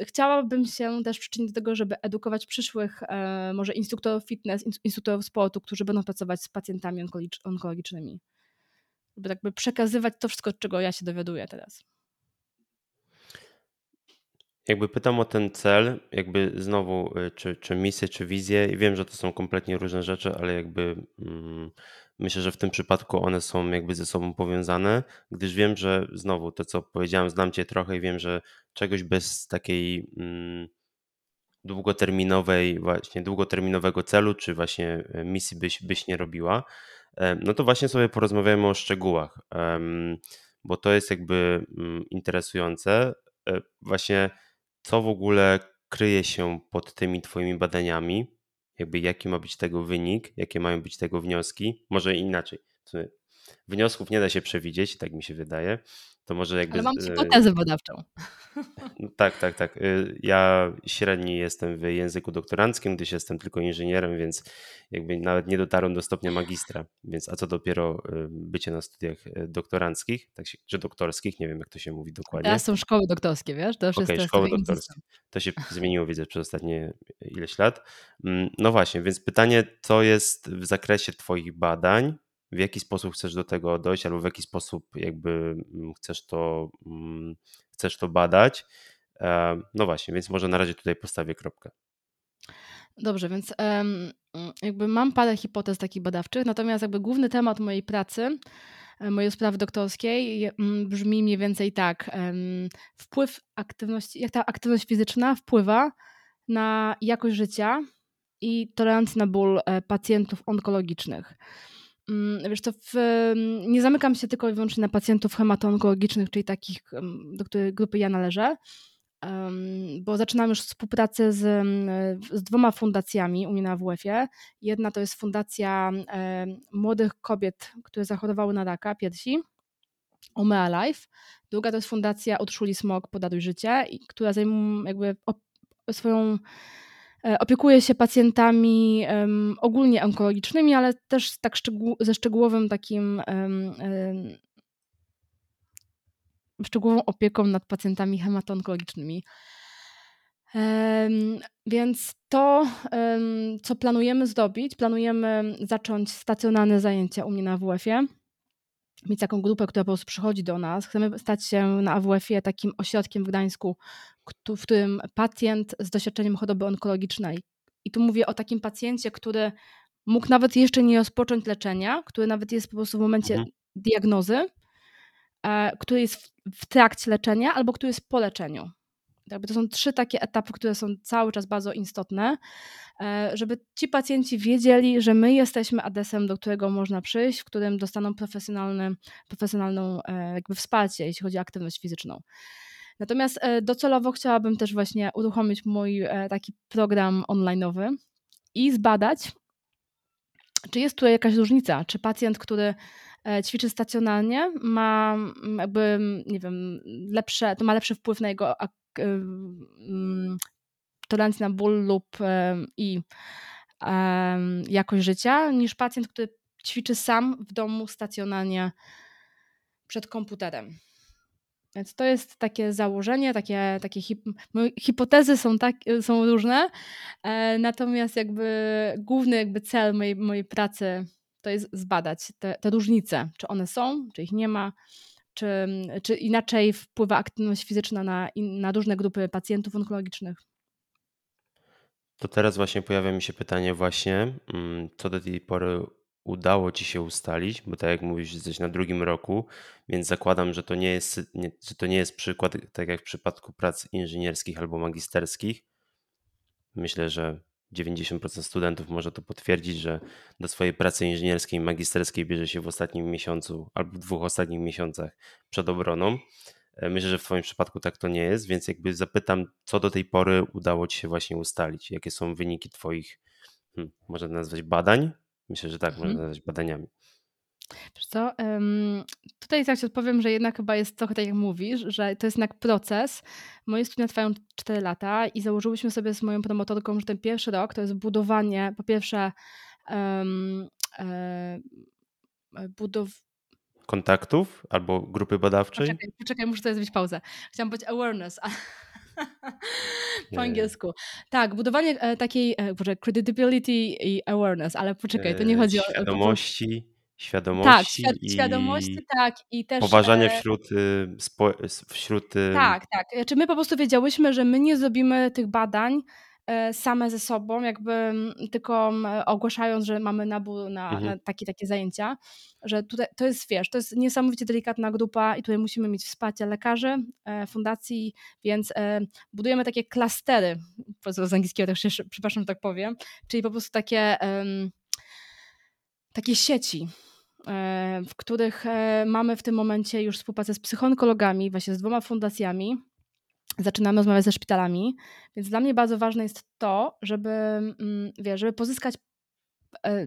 chciałabym się też przyczynić do tego, żeby edukować przyszłych e, może instruktorów fitness, instruktorów sportu, którzy będą pracować z pacjentami onkologicznymi. Żeby jakby przekazywać to wszystko, czego ja się dowiaduję teraz. Jakby pytam o ten cel, jakby znowu, y, czy, czy misję, czy wizję. I wiem, że to są kompletnie różne rzeczy, ale jakby mm, myślę, że w tym przypadku one są jakby ze sobą powiązane, gdyż wiem, że znowu to, co powiedziałem, znam Cię trochę i wiem, że czegoś bez takiej mm, długoterminowej, właśnie długoterminowego celu, czy właśnie e, misji byś, byś nie robiła. No to właśnie sobie porozmawiamy o szczegółach, bo to jest jakby mm, interesujące. E, właśnie co w ogóle kryje się pod tymi Twoimi badaniami, jakby jaki ma być tego wynik, jakie mają być tego wnioski, może inaczej. Wniosków nie da się przewidzieć, tak mi się wydaje. To może jakby. Ale mam hipotezę badawczą. (laughs) No tak, tak, tak. Y, ja średni jestem w języku doktoranckim, gdyż jestem tylko inżynierem, więc jakby nawet nie dotarłem do stopnia magistra, więc a co dopiero y, bycie na studiach y, doktoranckich, tak się, czy doktorskich, nie wiem jak to się mówi dokładnie. Teraz są szkoły doktorskie, wiesz? To już okay, jest szkoły doktorskie. To się zmieniło, widzę, przez ostatnie ileś lat. Mm, no właśnie, więc pytanie, co jest w zakresie Twoich badań, w jaki sposób chcesz do tego dojść, albo w jaki sposób jakby mm, chcesz to, mm, chcesz to badać. E, no właśnie, więc może na razie tutaj postawię kropkę. Dobrze, więc jakby mam parę hipotez takich badawczych, natomiast jakby główny temat mojej pracy, e, mojej sprawy doktorskiej mm, brzmi mniej więcej tak. Wpływ aktywności, jak ta aktywność fizyczna wpływa na jakość życia i tolerancję na ból e, pacjentów onkologicznych. Mm, wiesz, to w, nie zamykam się tylko i wyłącznie na pacjentów hematoonkologicznych, czyli takich, do której grupy ja należę, bo zaczynam już współpracę z, z dwoma fundacjami u mnie na AWF-ie. Jedna to jest fundacja młodych kobiet, które zachorowały na raka piersi, Omea Life. Druga to jest fundacja Utrzuli Smog, Podaruj Życie, która zajmuje jakby swoją opiekuje się pacjentami ogólnie onkologicznymi, ale też tak szczegół, ze szczegółowym takim szczegółową opieką nad pacjentami hematoonkologicznymi. Więc to, co planujemy zrobić, planujemy zacząć stacjonarne zajęcia u mnie na AWF-ie mieć taką grupę, która po prostu przychodzi do nas. Chcemy stać się na AWF-ie takim ośrodkiem w Gdańsku, w którym pacjent z doświadczeniem choroby onkologicznej, i tu mówię o takim pacjencie, który mógł nawet jeszcze nie rozpocząć leczenia, który nawet jest po prostu w momencie mhm. diagnozy, e, który jest w, w trakcie leczenia albo który jest po leczeniu. Jakby to są trzy takie etapy, które są cały czas bardzo istotne, e, żeby ci pacjenci wiedzieli, że my jesteśmy adresem, do którego można przyjść, w którym dostaną profesjonalne, profesjonalną e, jakby wsparcie, jeśli chodzi o aktywność fizyczną. Natomiast e, docelowo chciałabym też właśnie uruchomić mój taki program online'owy i zbadać, czy jest tutaj jakaś różnica, czy pacjent, który ćwiczy stacjonarnie, ma jakby, nie wiem, lepsze, to ma lepszy wpływ na jego tolerancji na ból lub i jakość życia, niż pacjent, który ćwiczy sam w domu stacjonarnie przed komputerem. Więc to jest takie założenie, takie, takie hip hipotezy są, tak, są różne, e, natomiast jakby główny jakby cel mojej, mojej pracy to jest zbadać te, te różnice, czy one są, czy ich nie ma, czy, czy inaczej wpływa aktywność fizyczna na, na różne grupy pacjentów onkologicznych? To teraz właśnie pojawia mi się pytanie właśnie, mm, co do tej pory udało Ci się ustalić, bo tak jak mówisz, jesteś na drugim roku, więc zakładam, że to nie jest, nie, że to nie jest przykład, tak jak w przypadku prac inżynierskich albo magisterskich. Myślę, że 90% studentów może to potwierdzić, że do swojej pracy inżynierskiej magisterskiej bierze się w ostatnim miesiącu albo w dwóch ostatnich miesiącach przed obroną. E, myślę, że w Twoim przypadku tak to nie jest, więc jakby zapytam, co do tej pory udało Ci się właśnie ustalić? Jakie są wyniki Twoich, hmm, można nazwać badań? Myślę, że tak, Mhm. można nazwać badaniami. Wiesz co, tutaj tak ci odpowiem, że jednak chyba jest trochę tak jak mówisz, że to jest jednak proces. Moje studia trwają 4 lata i założyłyśmy sobie z moją promotorką, że ten pierwszy rok to jest budowanie, po pierwsze um, e, budow... Kontaktów albo grupy badawczej? Poczekaj, poczekaj muszę sobie zrobić pauzę. Chciałam powiedzieć awareness, a (laughs) po angielsku. Tak, budowanie e, takiej, e, boże, credibility i awareness, ale poczekaj, to nie chodzi o... Świadomości świadomości. Tak, świad świadomości, tak. I też. Poważania e wśród, y, wśród. Tak, tak. Czy znaczy, my po prostu wiedziałyśmy, że my nie zrobimy tych badań e, same ze sobą, jakby tylko ogłaszając, że mamy nabór na, mhm. na takie, takie zajęcia, że tutaj to jest, wiesz, to jest niesamowicie delikatna grupa i tutaj musimy mieć wsparcie lekarzy, e, fundacji, więc budujemy takie klastery, z angielskiego też się, przepraszam, że tak powiem, czyli po prostu takie takie sieci, e, w których e, mamy w tym momencie już współpracę z psychoonkologami, właśnie z dwoma fundacjami. Zaczynamy rozmawiać ze szpitalami, więc dla mnie bardzo ważne jest to, żeby, mm, wiesz, żeby pozyskać e,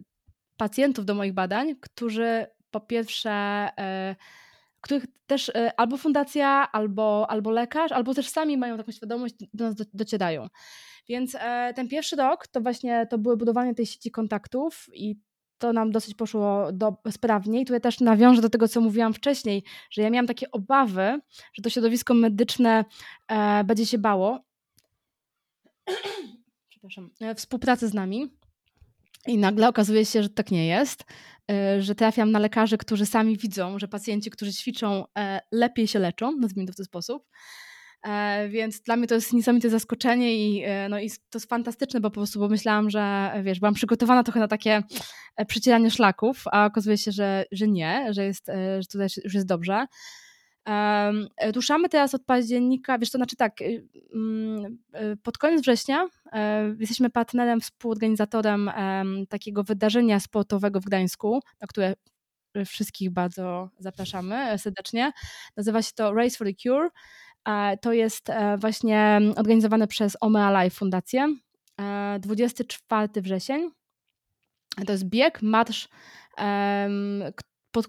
pacjentów do moich badań, którzy po pierwsze, których też albo fundacja, albo, albo lekarz, albo też sami mają taką świadomość, do nas docierają. Więc ten pierwszy rok to właśnie to było budowanie tej sieci kontaktów i to nam dosyć poszło do, sprawnie. I tutaj też nawiążę do tego, co mówiłam wcześniej, że ja miałam takie obawy, że to środowisko medyczne e, będzie się bało (clears throat) przepraszam, e, współpracy z nami. I nagle okazuje się, że tak nie jest, e, że trafiam na lekarzy, którzy sami widzą, że pacjenci, którzy ćwiczą, e, lepiej się leczą, nazwijmy to w ten sposób. E, więc dla mnie to jest niesamowite zaskoczenie i, e, no, i to jest fantastyczne, bo po prostu bo myślałam, że wiesz, byłam przygotowana trochę na takie e, przycieranie szlaków, a okazuje się, że, że nie, że, jest, że tutaj już jest dobrze. Um, ruszamy teraz od października, wiesz to znaczy tak, y, mm, pod koniec września jesteśmy partnerem, współorganizatorem takiego wydarzenia sportowego w Gdańsku, na które wszystkich bardzo zapraszamy serdecznie. Nazywa się to Race for the Cure. To jest e, właśnie organizowane przez Omea Life Fundację. 24 e, wrzesień. To jest bieg, marsz, pod,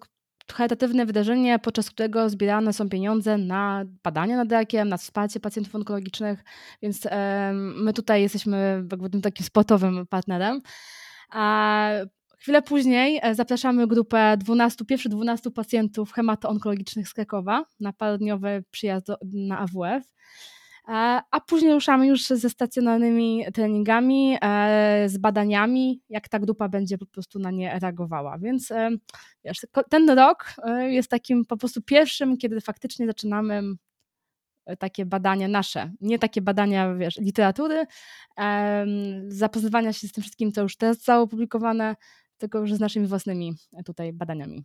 charytatywne wydarzenie, podczas którego zbierane są pieniądze na badania nad rakiem, na wsparcie pacjentów onkologicznych, więc my tutaj jesteśmy jakby takim sportowym partnerem. Chwilę później e, zapraszamy grupę 12, pierwszych 12 pacjentów hematoonkologicznych z Krakowa na parodniowy przyjazd na AWF. E, a później ruszamy już ze stacjonarnymi treningami, e, z badaniami, jak ta grupa będzie po prostu na nie reagowała. Więc wiesz, ten rok jest takim po prostu pierwszym, kiedy faktycznie zaczynamy takie badania nasze, nie takie badania, wiesz, literatury, zapoznawania się z tym wszystkim, co już teraz zostało opublikowane, tylko już z naszymi własnymi e, tutaj badaniami.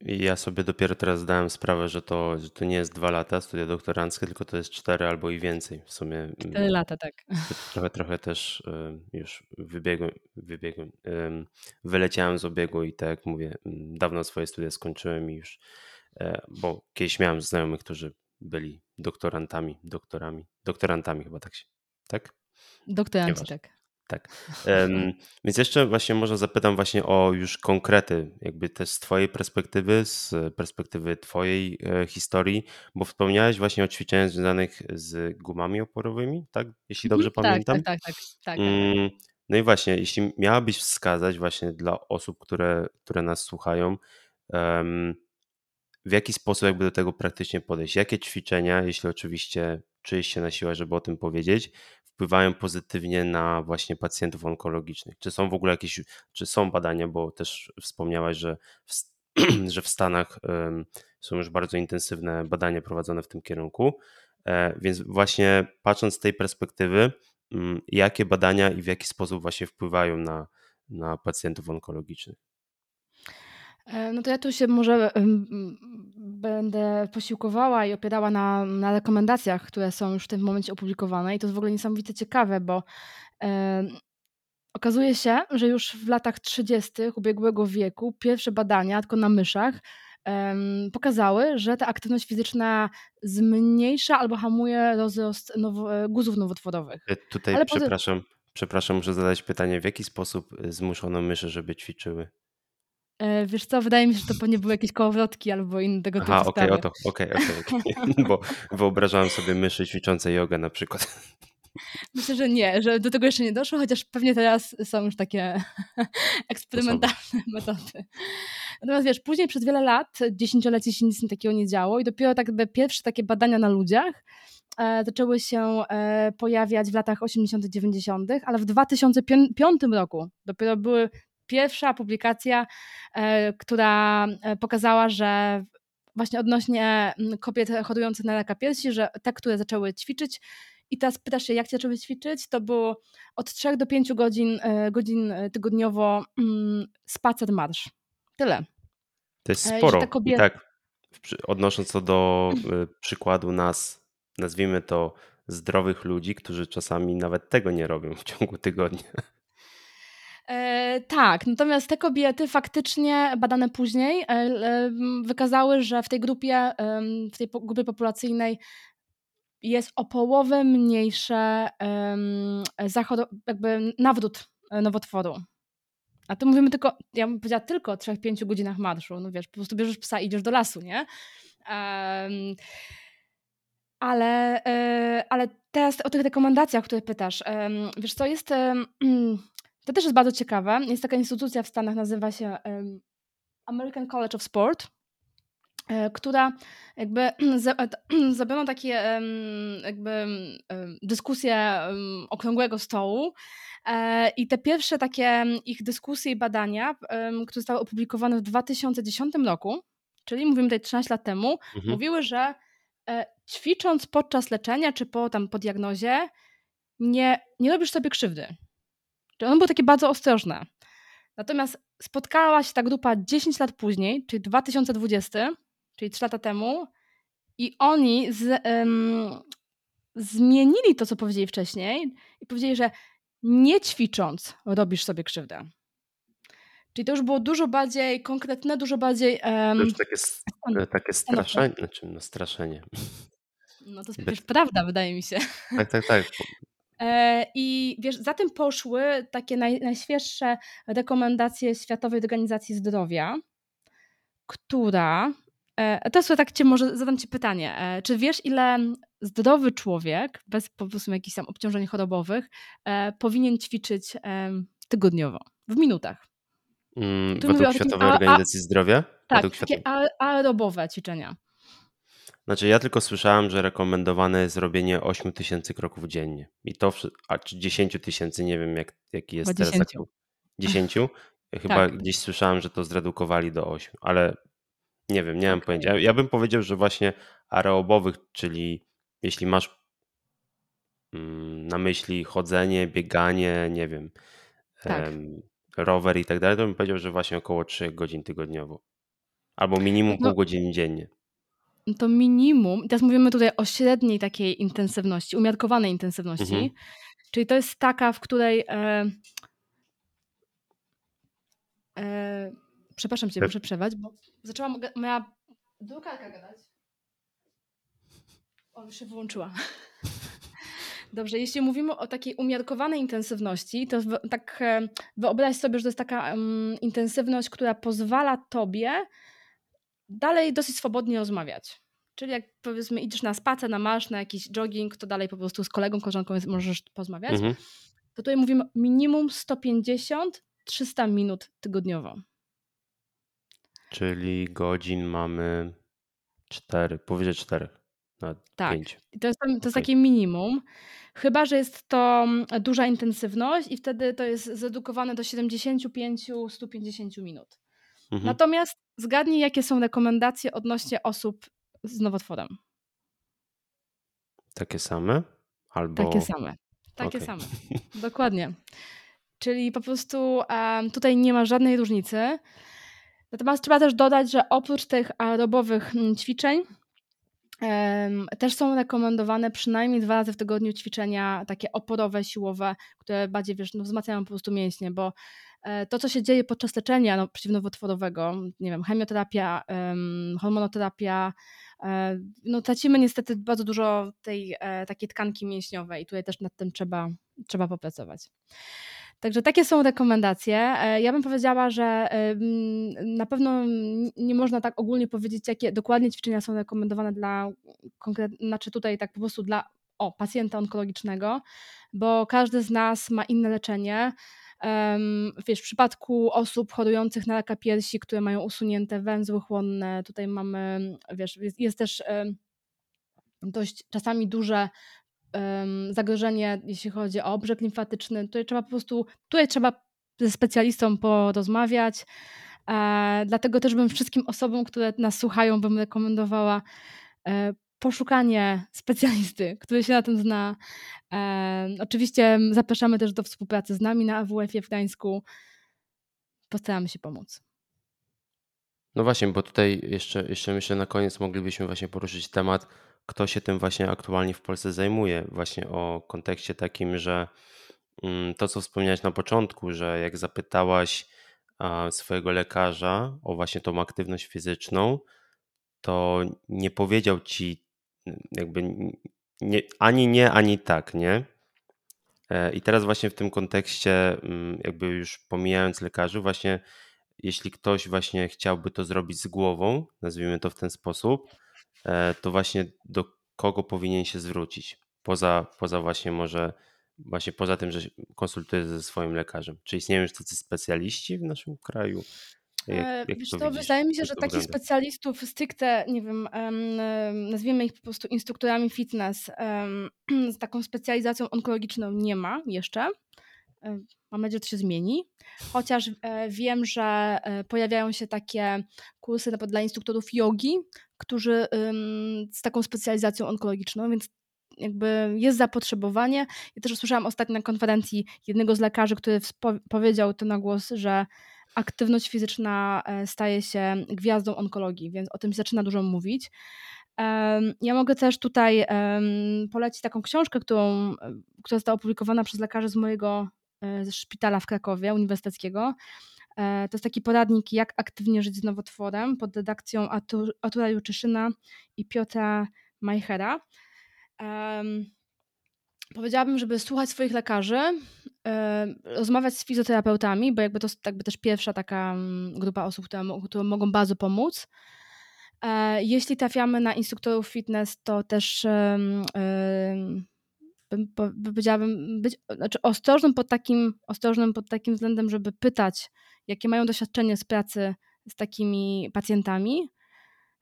Ja sobie dopiero teraz zdałem sprawę, że to, że to nie jest dwa lata studia doktoranckie, tylko to jest cztery albo i więcej w sumie. Mm, cztery lata, tak. Trochę, trochę też już wybiegłem, wybiegłem, wyleciałem z obiegu i tak jak mówię, mm, dawno swoje studia skończyłem i już, e, bo kiedyś miałem znajomych, którzy byli doktorantami, doktorami, doktorantami chyba tak się, tak? Doktoranci, tak. Tak. Um, więc jeszcze właśnie może zapytam właśnie o już konkrety, jakby też z twojej perspektywy, z perspektywy twojej e, historii, bo wspomniałeś właśnie o ćwiczeniach związanych z gumami oporowymi, tak? Jeśli dobrze mhm, pamiętam. Tak, tak, tak. tak, tak, um, no i właśnie, jeśli miałabyś wskazać właśnie dla osób, które, które nas słuchają, um, w jaki sposób jakby do tego praktycznie podejść? Jakie ćwiczenia, jeśli oczywiście czujesz się na siłę, żeby o tym powiedzieć, wpływają pozytywnie na właśnie pacjentów onkologicznych? Czy są w ogóle jakieś, czy są badania, bo też wspomniałaś, że w, (clears throat) że w Stanach są już bardzo intensywne badania prowadzone w tym kierunku, e, więc właśnie patrząc z tej perspektywy, mm, jakie badania i w jaki sposób właśnie wpływają na, na pacjentów onkologicznych? E, no to ja tu się może będę posiłkowała i opierała na, na rekomendacjach, które są już w tym momencie opublikowane i to jest w ogóle niesamowicie ciekawe, bo e, okazuje się, że już w latach 30. ubiegłego wieku pierwsze badania, tylko na myszach, pokazały, że ta aktywność fizyczna zmniejsza albo hamuje rozrost nowo, e, guzów nowotworowych. Tutaj Ale potem, przepraszam, przepraszam, muszę zadać pytanie, w jaki sposób zmuszono myszy, żeby ćwiczyły? E, wiesz co, wydaje mi się, że to pewnie były jakieś kołowrotki albo inne tego Aha, typu okej, o sprawy. to, okej, okej, okej. (laughs) Bo wyobrażałem sobie myszy ćwiczące jogę na przykład. (laughs) Myślę, że nie, że do tego jeszcze nie doszło, chociaż pewnie teraz są już takie (laughs) eksperymentalne metody. Natomiast wiesz, później przez wiele lat, dziesięcioleci się nic takiego nie działo i dopiero tak pierwsze takie badania na ludziach e, zaczęły się e, pojawiać w latach 80., 90., ale w 2005 roku dopiero były pierwsza publikacja, e, która e, pokazała, że właśnie odnośnie mm, kobiet chorujących na raka piersi, że te, które zaczęły ćwiczyć i teraz pytasz się, jak zaczęły ćwiczyć, to było od 3 do 5 godzin, e, godzin tygodniowo mm, spacer marsz. Tyle. To jest sporo. te I kobiety... tak, odnosząc to do przykładu nas, nazwijmy to zdrowych ludzi, którzy czasami nawet tego nie robią w ciągu tygodnia. E, tak, natomiast te kobiety faktycznie badane później e, e, wykazały, że w tej grupie, w tej grupie populacyjnej jest o połowę mniejsze em, zachoro- jakby nawrót nowotworu. A tu mówimy tylko, ja bym powiedziała tylko o 3-5 godzinach marszu. No wiesz, po prostu bierzesz psa i idziesz do lasu, nie? Em, ale, ale teraz o tych rekomendacjach, które pytasz. em, Wiesz co, jest... em, (clears throat) To też jest bardzo ciekawe. Jest taka instytucja w Stanach, nazywa się American College of Sport, e, która jakby (clears throat) za- e, (clears throat) takie jakby dyskusje okrągłego stołu e, i te pierwsze takie ich dyskusje i badania, które zostały opublikowane w 2010 roku, czyli mówimy tutaj 13 lat temu, Mhm. mówiły, że ćwicząc podczas leczenia czy po, tam, po diagnozie nie, nie robisz sobie krzywdy. Czyli ono było takie bardzo ostrożne. Natomiast spotkała się ta grupa 10 lat później, czyli 2020, czyli 3 lata temu, i oni z, zmienili to, co powiedzieli wcześniej, i powiedzieli, że nie ćwicząc robisz sobie krzywdę. Czyli to już było dużo bardziej konkretne, dużo bardziej. To już takie, takie straszenie, znaczy no straszenie. No to jest przecież prawda, wydaje mi się. Tak, tak, tak. E, I wiesz, za tym poszły takie naj, najświeższe rekomendacje Światowej Organizacji Zdrowia, która. E, teraz tak cię może zadam ci pytanie. E, czy wiesz, ile zdrowy człowiek, bez po prostu jakichś tam obciążeń chorobowych, powinien ćwiczyć tygodniowo? W minutach. Mm, według Światowej a- a- Organizacji Zdrowia? Tak, Według takie a- aerobowe ćwiczenia. Znaczy ja tylko słyszałem, że rekomendowane jest robienie 8 tysięcy kroków dziennie. I to, a czy 10 tysięcy, nie wiem jak, jaki jest teraz. 10. aktu- 10? Chyba Tak. gdzieś słyszałem, że to zredukowali do 8, ale nie wiem, nie mam pojęcia. Ja- bym powiedział, że właśnie aerobowych, czyli jeśli masz mm, na myśli chodzenie, bieganie, nie wiem, Tak. rower i tak dalej, to bym powiedział, że właśnie około 3 godzin tygodniowo. Albo minimum No, pół godziny dziennie. To minimum, teraz mówimy tutaj o średniej takiej intensywności, umiarkowanej intensywności, Mhm. czyli to jest taka, w której. E, e, przepraszam cię, Pe- muszę przerwać, bo zaczęła moja drukarka gadać. O, już się wyłączyła. (laughs) Dobrze, jeśli mówimy o takiej umiarkowanej intensywności, to w, tak e, wyobraź sobie, że to jest taka em, intensywność, która pozwala tobie dalej dosyć swobodnie rozmawiać. Czyli jak powiedzmy idziesz na spacer, na marsz, na jakiś jogging, to dalej po prostu z kolegą, koleżanką możesz porozmawiać. Mhm. To tutaj mówimy minimum 150-300 minut tygodniowo. Czyli godzin mamy 4, powyżej 4, nawet Tak. 5. I to jest, to jest Okej. takie minimum. Chyba, że jest to mm, duża intensywność i wtedy to jest zredukowane do 75-150 minut. Mhm. Natomiast zgadnij, jakie są rekomendacje odnośnie osób z nowotworem. Takie same? Albo... Takie same. Takie Okej. same. (laughs) Dokładnie. Czyli po prostu em, tutaj nie ma żadnej różnicy. Natomiast trzeba też dodać, że oprócz tych aerobowych mm, ćwiczeń, Też są rekomendowane przynajmniej dwa razy w tygodniu ćwiczenia takie oporowe, siłowe, które bardziej wiesz, no, wzmacniają po prostu mięśnie, bo e, to, co się dzieje podczas leczenia no, przeciwnowotworowego, nie wiem, chemioterapia, hormonoterapia, e, no tracimy niestety bardzo dużo tej e, takiej tkanki mięśniowej i tutaj też nad tym trzeba, trzeba popracować. Także takie są rekomendacje. E, ja bym powiedziała, że na pewno nie można tak ogólnie powiedzieć, jakie dokładnie ćwiczenia są rekomendowane dla konkretnie, znaczy tutaj tak po prostu dla o, pacjenta onkologicznego, bo każdy z nas ma inne leczenie. Wiesz, w przypadku osób chorujących na raka piersi, które mają usunięte węzły chłonne, tutaj mamy, wiesz, jest, jest też dość czasami duże zagrożenie, jeśli chodzi o obrzeg limfatyczny. Tutaj trzeba po prostu, tutaj trzeba ze specjalistą porozmawiać. E, dlatego też bym wszystkim osobom, które nas słuchają, bym rekomendowała e, poszukanie specjalisty, (laughs) który się na tym zna. E, oczywiście zapraszamy też do współpracy z nami na AWF-ie w Gdańsku. Postaramy się pomóc. No właśnie, bo tutaj jeszcze, jeszcze myślę na koniec moglibyśmy właśnie poruszyć temat kto się tym właśnie aktualnie w Polsce zajmuje, właśnie o kontekście takim, że mm, to, co wspomniałeś na początku, że jak zapytałaś swojego lekarza o właśnie tą aktywność fizyczną, to nie powiedział ci jakby nie, ani nie, ani tak, nie? E, I teraz właśnie w tym kontekście, mm, jakby już pomijając lekarzy, właśnie jeśli ktoś właśnie chciałby to zrobić z głową, nazwijmy to w ten sposób, to właśnie do kogo powinien się zwrócić? Poza, poza właśnie może, właśnie poza tym, że konsultuje ze swoim lekarzem. Czy istnieją już tacy specjaliści w naszym kraju? Jak, e, jak Wiesz, to, to wydaje mi się, że takich specjalistów stricte, nie wiem, nazwijmy ich po prostu instruktorami fitness, (clears throat) z taką specjalizacją onkologiczną nie ma jeszcze. Mam nadzieję, że to się zmieni. Chociaż e, wiem, że pojawiają się takie kursy dla instruktorów jogi, którzy z taką specjalizacją onkologiczną, więc jakby jest zapotrzebowanie. Ja też usłyszałam ostatnio na konferencji jednego z lekarzy, który powiedział to na głos, że aktywność fizyczna e, staje się gwiazdą onkologii, więc o tym się zaczyna dużo mówić. Ja mogę też tutaj polecić taką książkę, którą, która została opublikowana przez lekarzy z mojego e, szpitala w Krakowie Uniwersyteckiego. E, to jest taki poradnik, jak aktywnie żyć z nowotworem pod redakcją Artura Juczyszyna i Piotra Majchera. Powiedziałabym, żeby słuchać swoich lekarzy, rozmawiać z fizjoterapeutami, bo jakby to jest jakby też pierwsza taka mm, grupa osób, które, które mogą bardzo pomóc. E, jeśli trafiamy na instruktorów fitness, to też bym, powiedziałabym, być znaczy ostrożnym pod, takim, ostrożnym pod takim względem, żeby pytać, jakie mają doświadczenie z pracy z takimi pacjentami,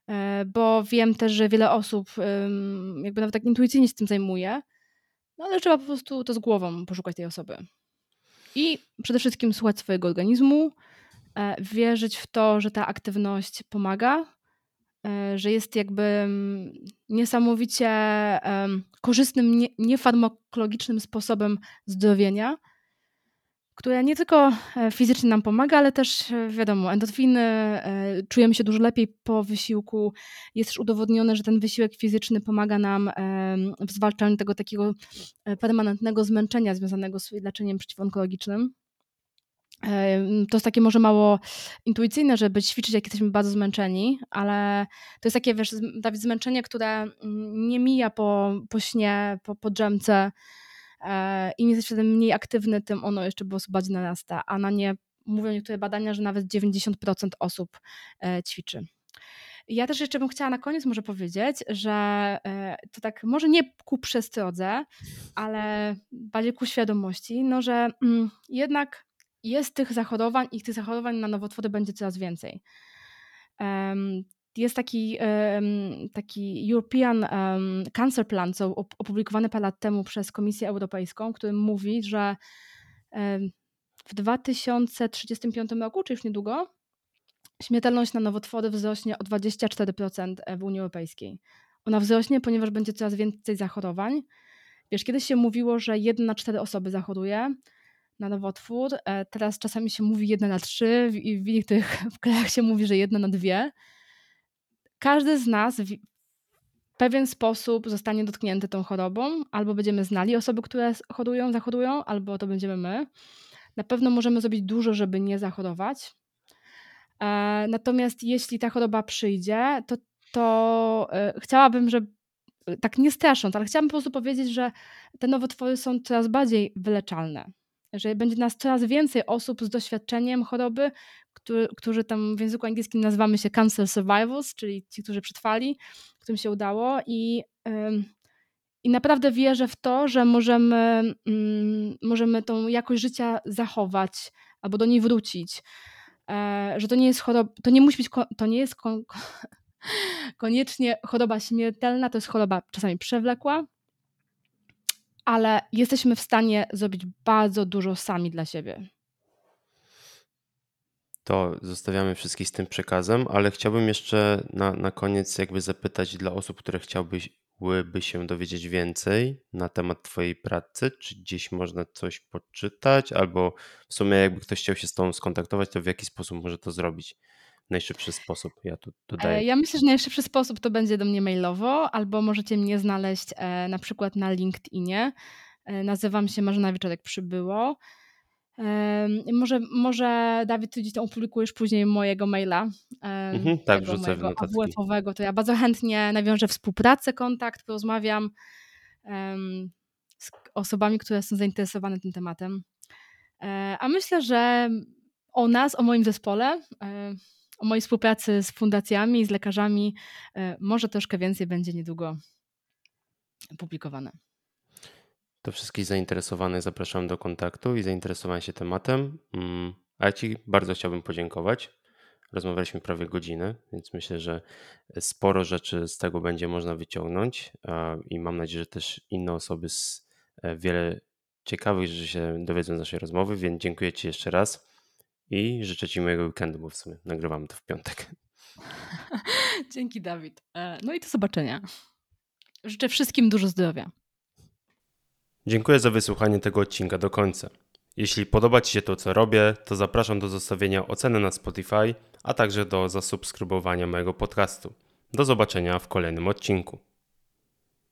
e, bo wiem też, że wiele osób jakby nawet tak intuicyjnie się tym zajmuje, no ale trzeba po prostu to z głową poszukać tej osoby. I przede wszystkim słuchać swojego organizmu, e, wierzyć w to, że ta aktywność pomaga, E, że jest jakby niesamowicie korzystnym, niefarmakologicznym sposobem zdrowienia, które nie tylko e, fizycznie nam pomaga, ale też e, wiadomo, endorfiny, czujemy się dużo lepiej po wysiłku. Jest też udowodnione, że ten wysiłek fizyczny pomaga nam w zwalczaniu tego takiego permanentnego zmęczenia związanego z leczeniem przeciwonkologicznym. To jest takie może mało intuicyjne, żeby ćwiczyć, jak jesteśmy bardzo zmęczeni, ale to jest takie, wiesz, Dawid, zmęczenie, które mm, nie mija po, po śnie, po, po drzemce e, i nie jesteś mniej aktywny, tym ono jeszcze prostu bardziej narasta, a na nie mówią niektóre badania, że nawet 90% osób e, ćwiczy. Ja też jeszcze bym chciała na koniec może powiedzieć, że e, to tak może nie ku przestrodze, ale bardziej ku świadomości, no że mm, jednak jest tych zachorowań i tych zachorowań na nowotwory będzie coraz więcej. Jest taki, taki European Cancer Plan, co opublikowany parę lat temu przez Komisję Europejską, który mówi, że w 2035 roku, czy już niedługo, śmiertelność na nowotwory wzrośnie o 24% w Unii Europejskiej. Ona wzrośnie, ponieważ będzie coraz więcej zachorowań. Wiesz, kiedyś się mówiło, że jedna na cztery osoby zachoruje, na nowotwór. E, teraz czasami się mówi jedna na trzy, w, w niektórych (laughs) krajach się mówi, że jedna na dwie. Każdy z nas pewien sposób zostanie dotknięty tą chorobą, albo będziemy znali osoby, które chorują, zachorują, albo to będziemy my. Na pewno możemy zrobić dużo, żeby nie zachorować. E, natomiast jeśli ta choroba przyjdzie, to, to e, chciałabym, żeby tak nie strasząc, ale chciałabym po prostu powiedzieć, że te nowotwory są coraz bardziej wyleczalne. Że będzie nas coraz więcej osób z doświadczeniem choroby, który, którzy tam w języku angielskim nazywamy się cancer survivors, czyli ci, którzy przetrwali, którym się udało i, i naprawdę wierzę w to, że możemy, mm, możemy tą jakość życia zachować albo do niej wrócić. E, że to nie jest choroba, to nie musi być, to nie jest (laughs) koniecznie choroba śmiertelna, to jest choroba czasami przewlekła, ale jesteśmy w stanie zrobić bardzo dużo sami dla siebie. To zostawiamy wszystkich z tym przekazem, ale chciałbym jeszcze na, na koniec jakby zapytać dla osób, które chciałbyby się dowiedzieć więcej na temat Twojej pracy, czy gdzieś można coś poczytać, albo w sumie jakby ktoś chciał się z Tobą skontaktować, to w jaki sposób może to zrobić? najszybszy sposób? Ja tu dodaję. E, ja myślę, że najszybszy sposób to będzie do mnie mailowo, albo możecie mnie znaleźć e, na przykład na LinkedInie. E, nazywam się Marzena Wieczorek Przybyło. Może, może Dawid, ty gdzieś tam opublikujesz później mojego maila. Mhm, tak, wrzucę w to ja bardzo chętnie nawiążę współpracę, kontakt, porozmawiam z osobami, które są zainteresowane tym tematem. A myślę, że o nas, o moim zespole, o mojej współpracy z fundacjami, z lekarzami, e, może troszkę więcej będzie niedługo publikowane. To wszystkich zainteresowanych zapraszam do kontaktu i zainteresowania się tematem. Mm, a Ci bardzo chciałbym podziękować. Rozmawialiśmy prawie godzinę, więc myślę, że sporo rzeczy z tego będzie można wyciągnąć i mam nadzieję, że też inne osoby z e, wiele ciekawych rzeczy się dowiedzą z naszej rozmowy, więc dziękuję Ci jeszcze raz. I życzę Ci mojego weekendu, bo w sumie nagrywamy to w piątek. (laughs) Dzięki, Dawid. E, no i do zobaczenia. Życzę wszystkim dużo zdrowia. Dziękuję za wysłuchanie tego odcinka do końca. Jeśli podoba Ci się to, co robię, to zapraszam do zostawienia oceny na Spotify, a także do zasubskrybowania mojego podcastu. Do zobaczenia w kolejnym odcinku.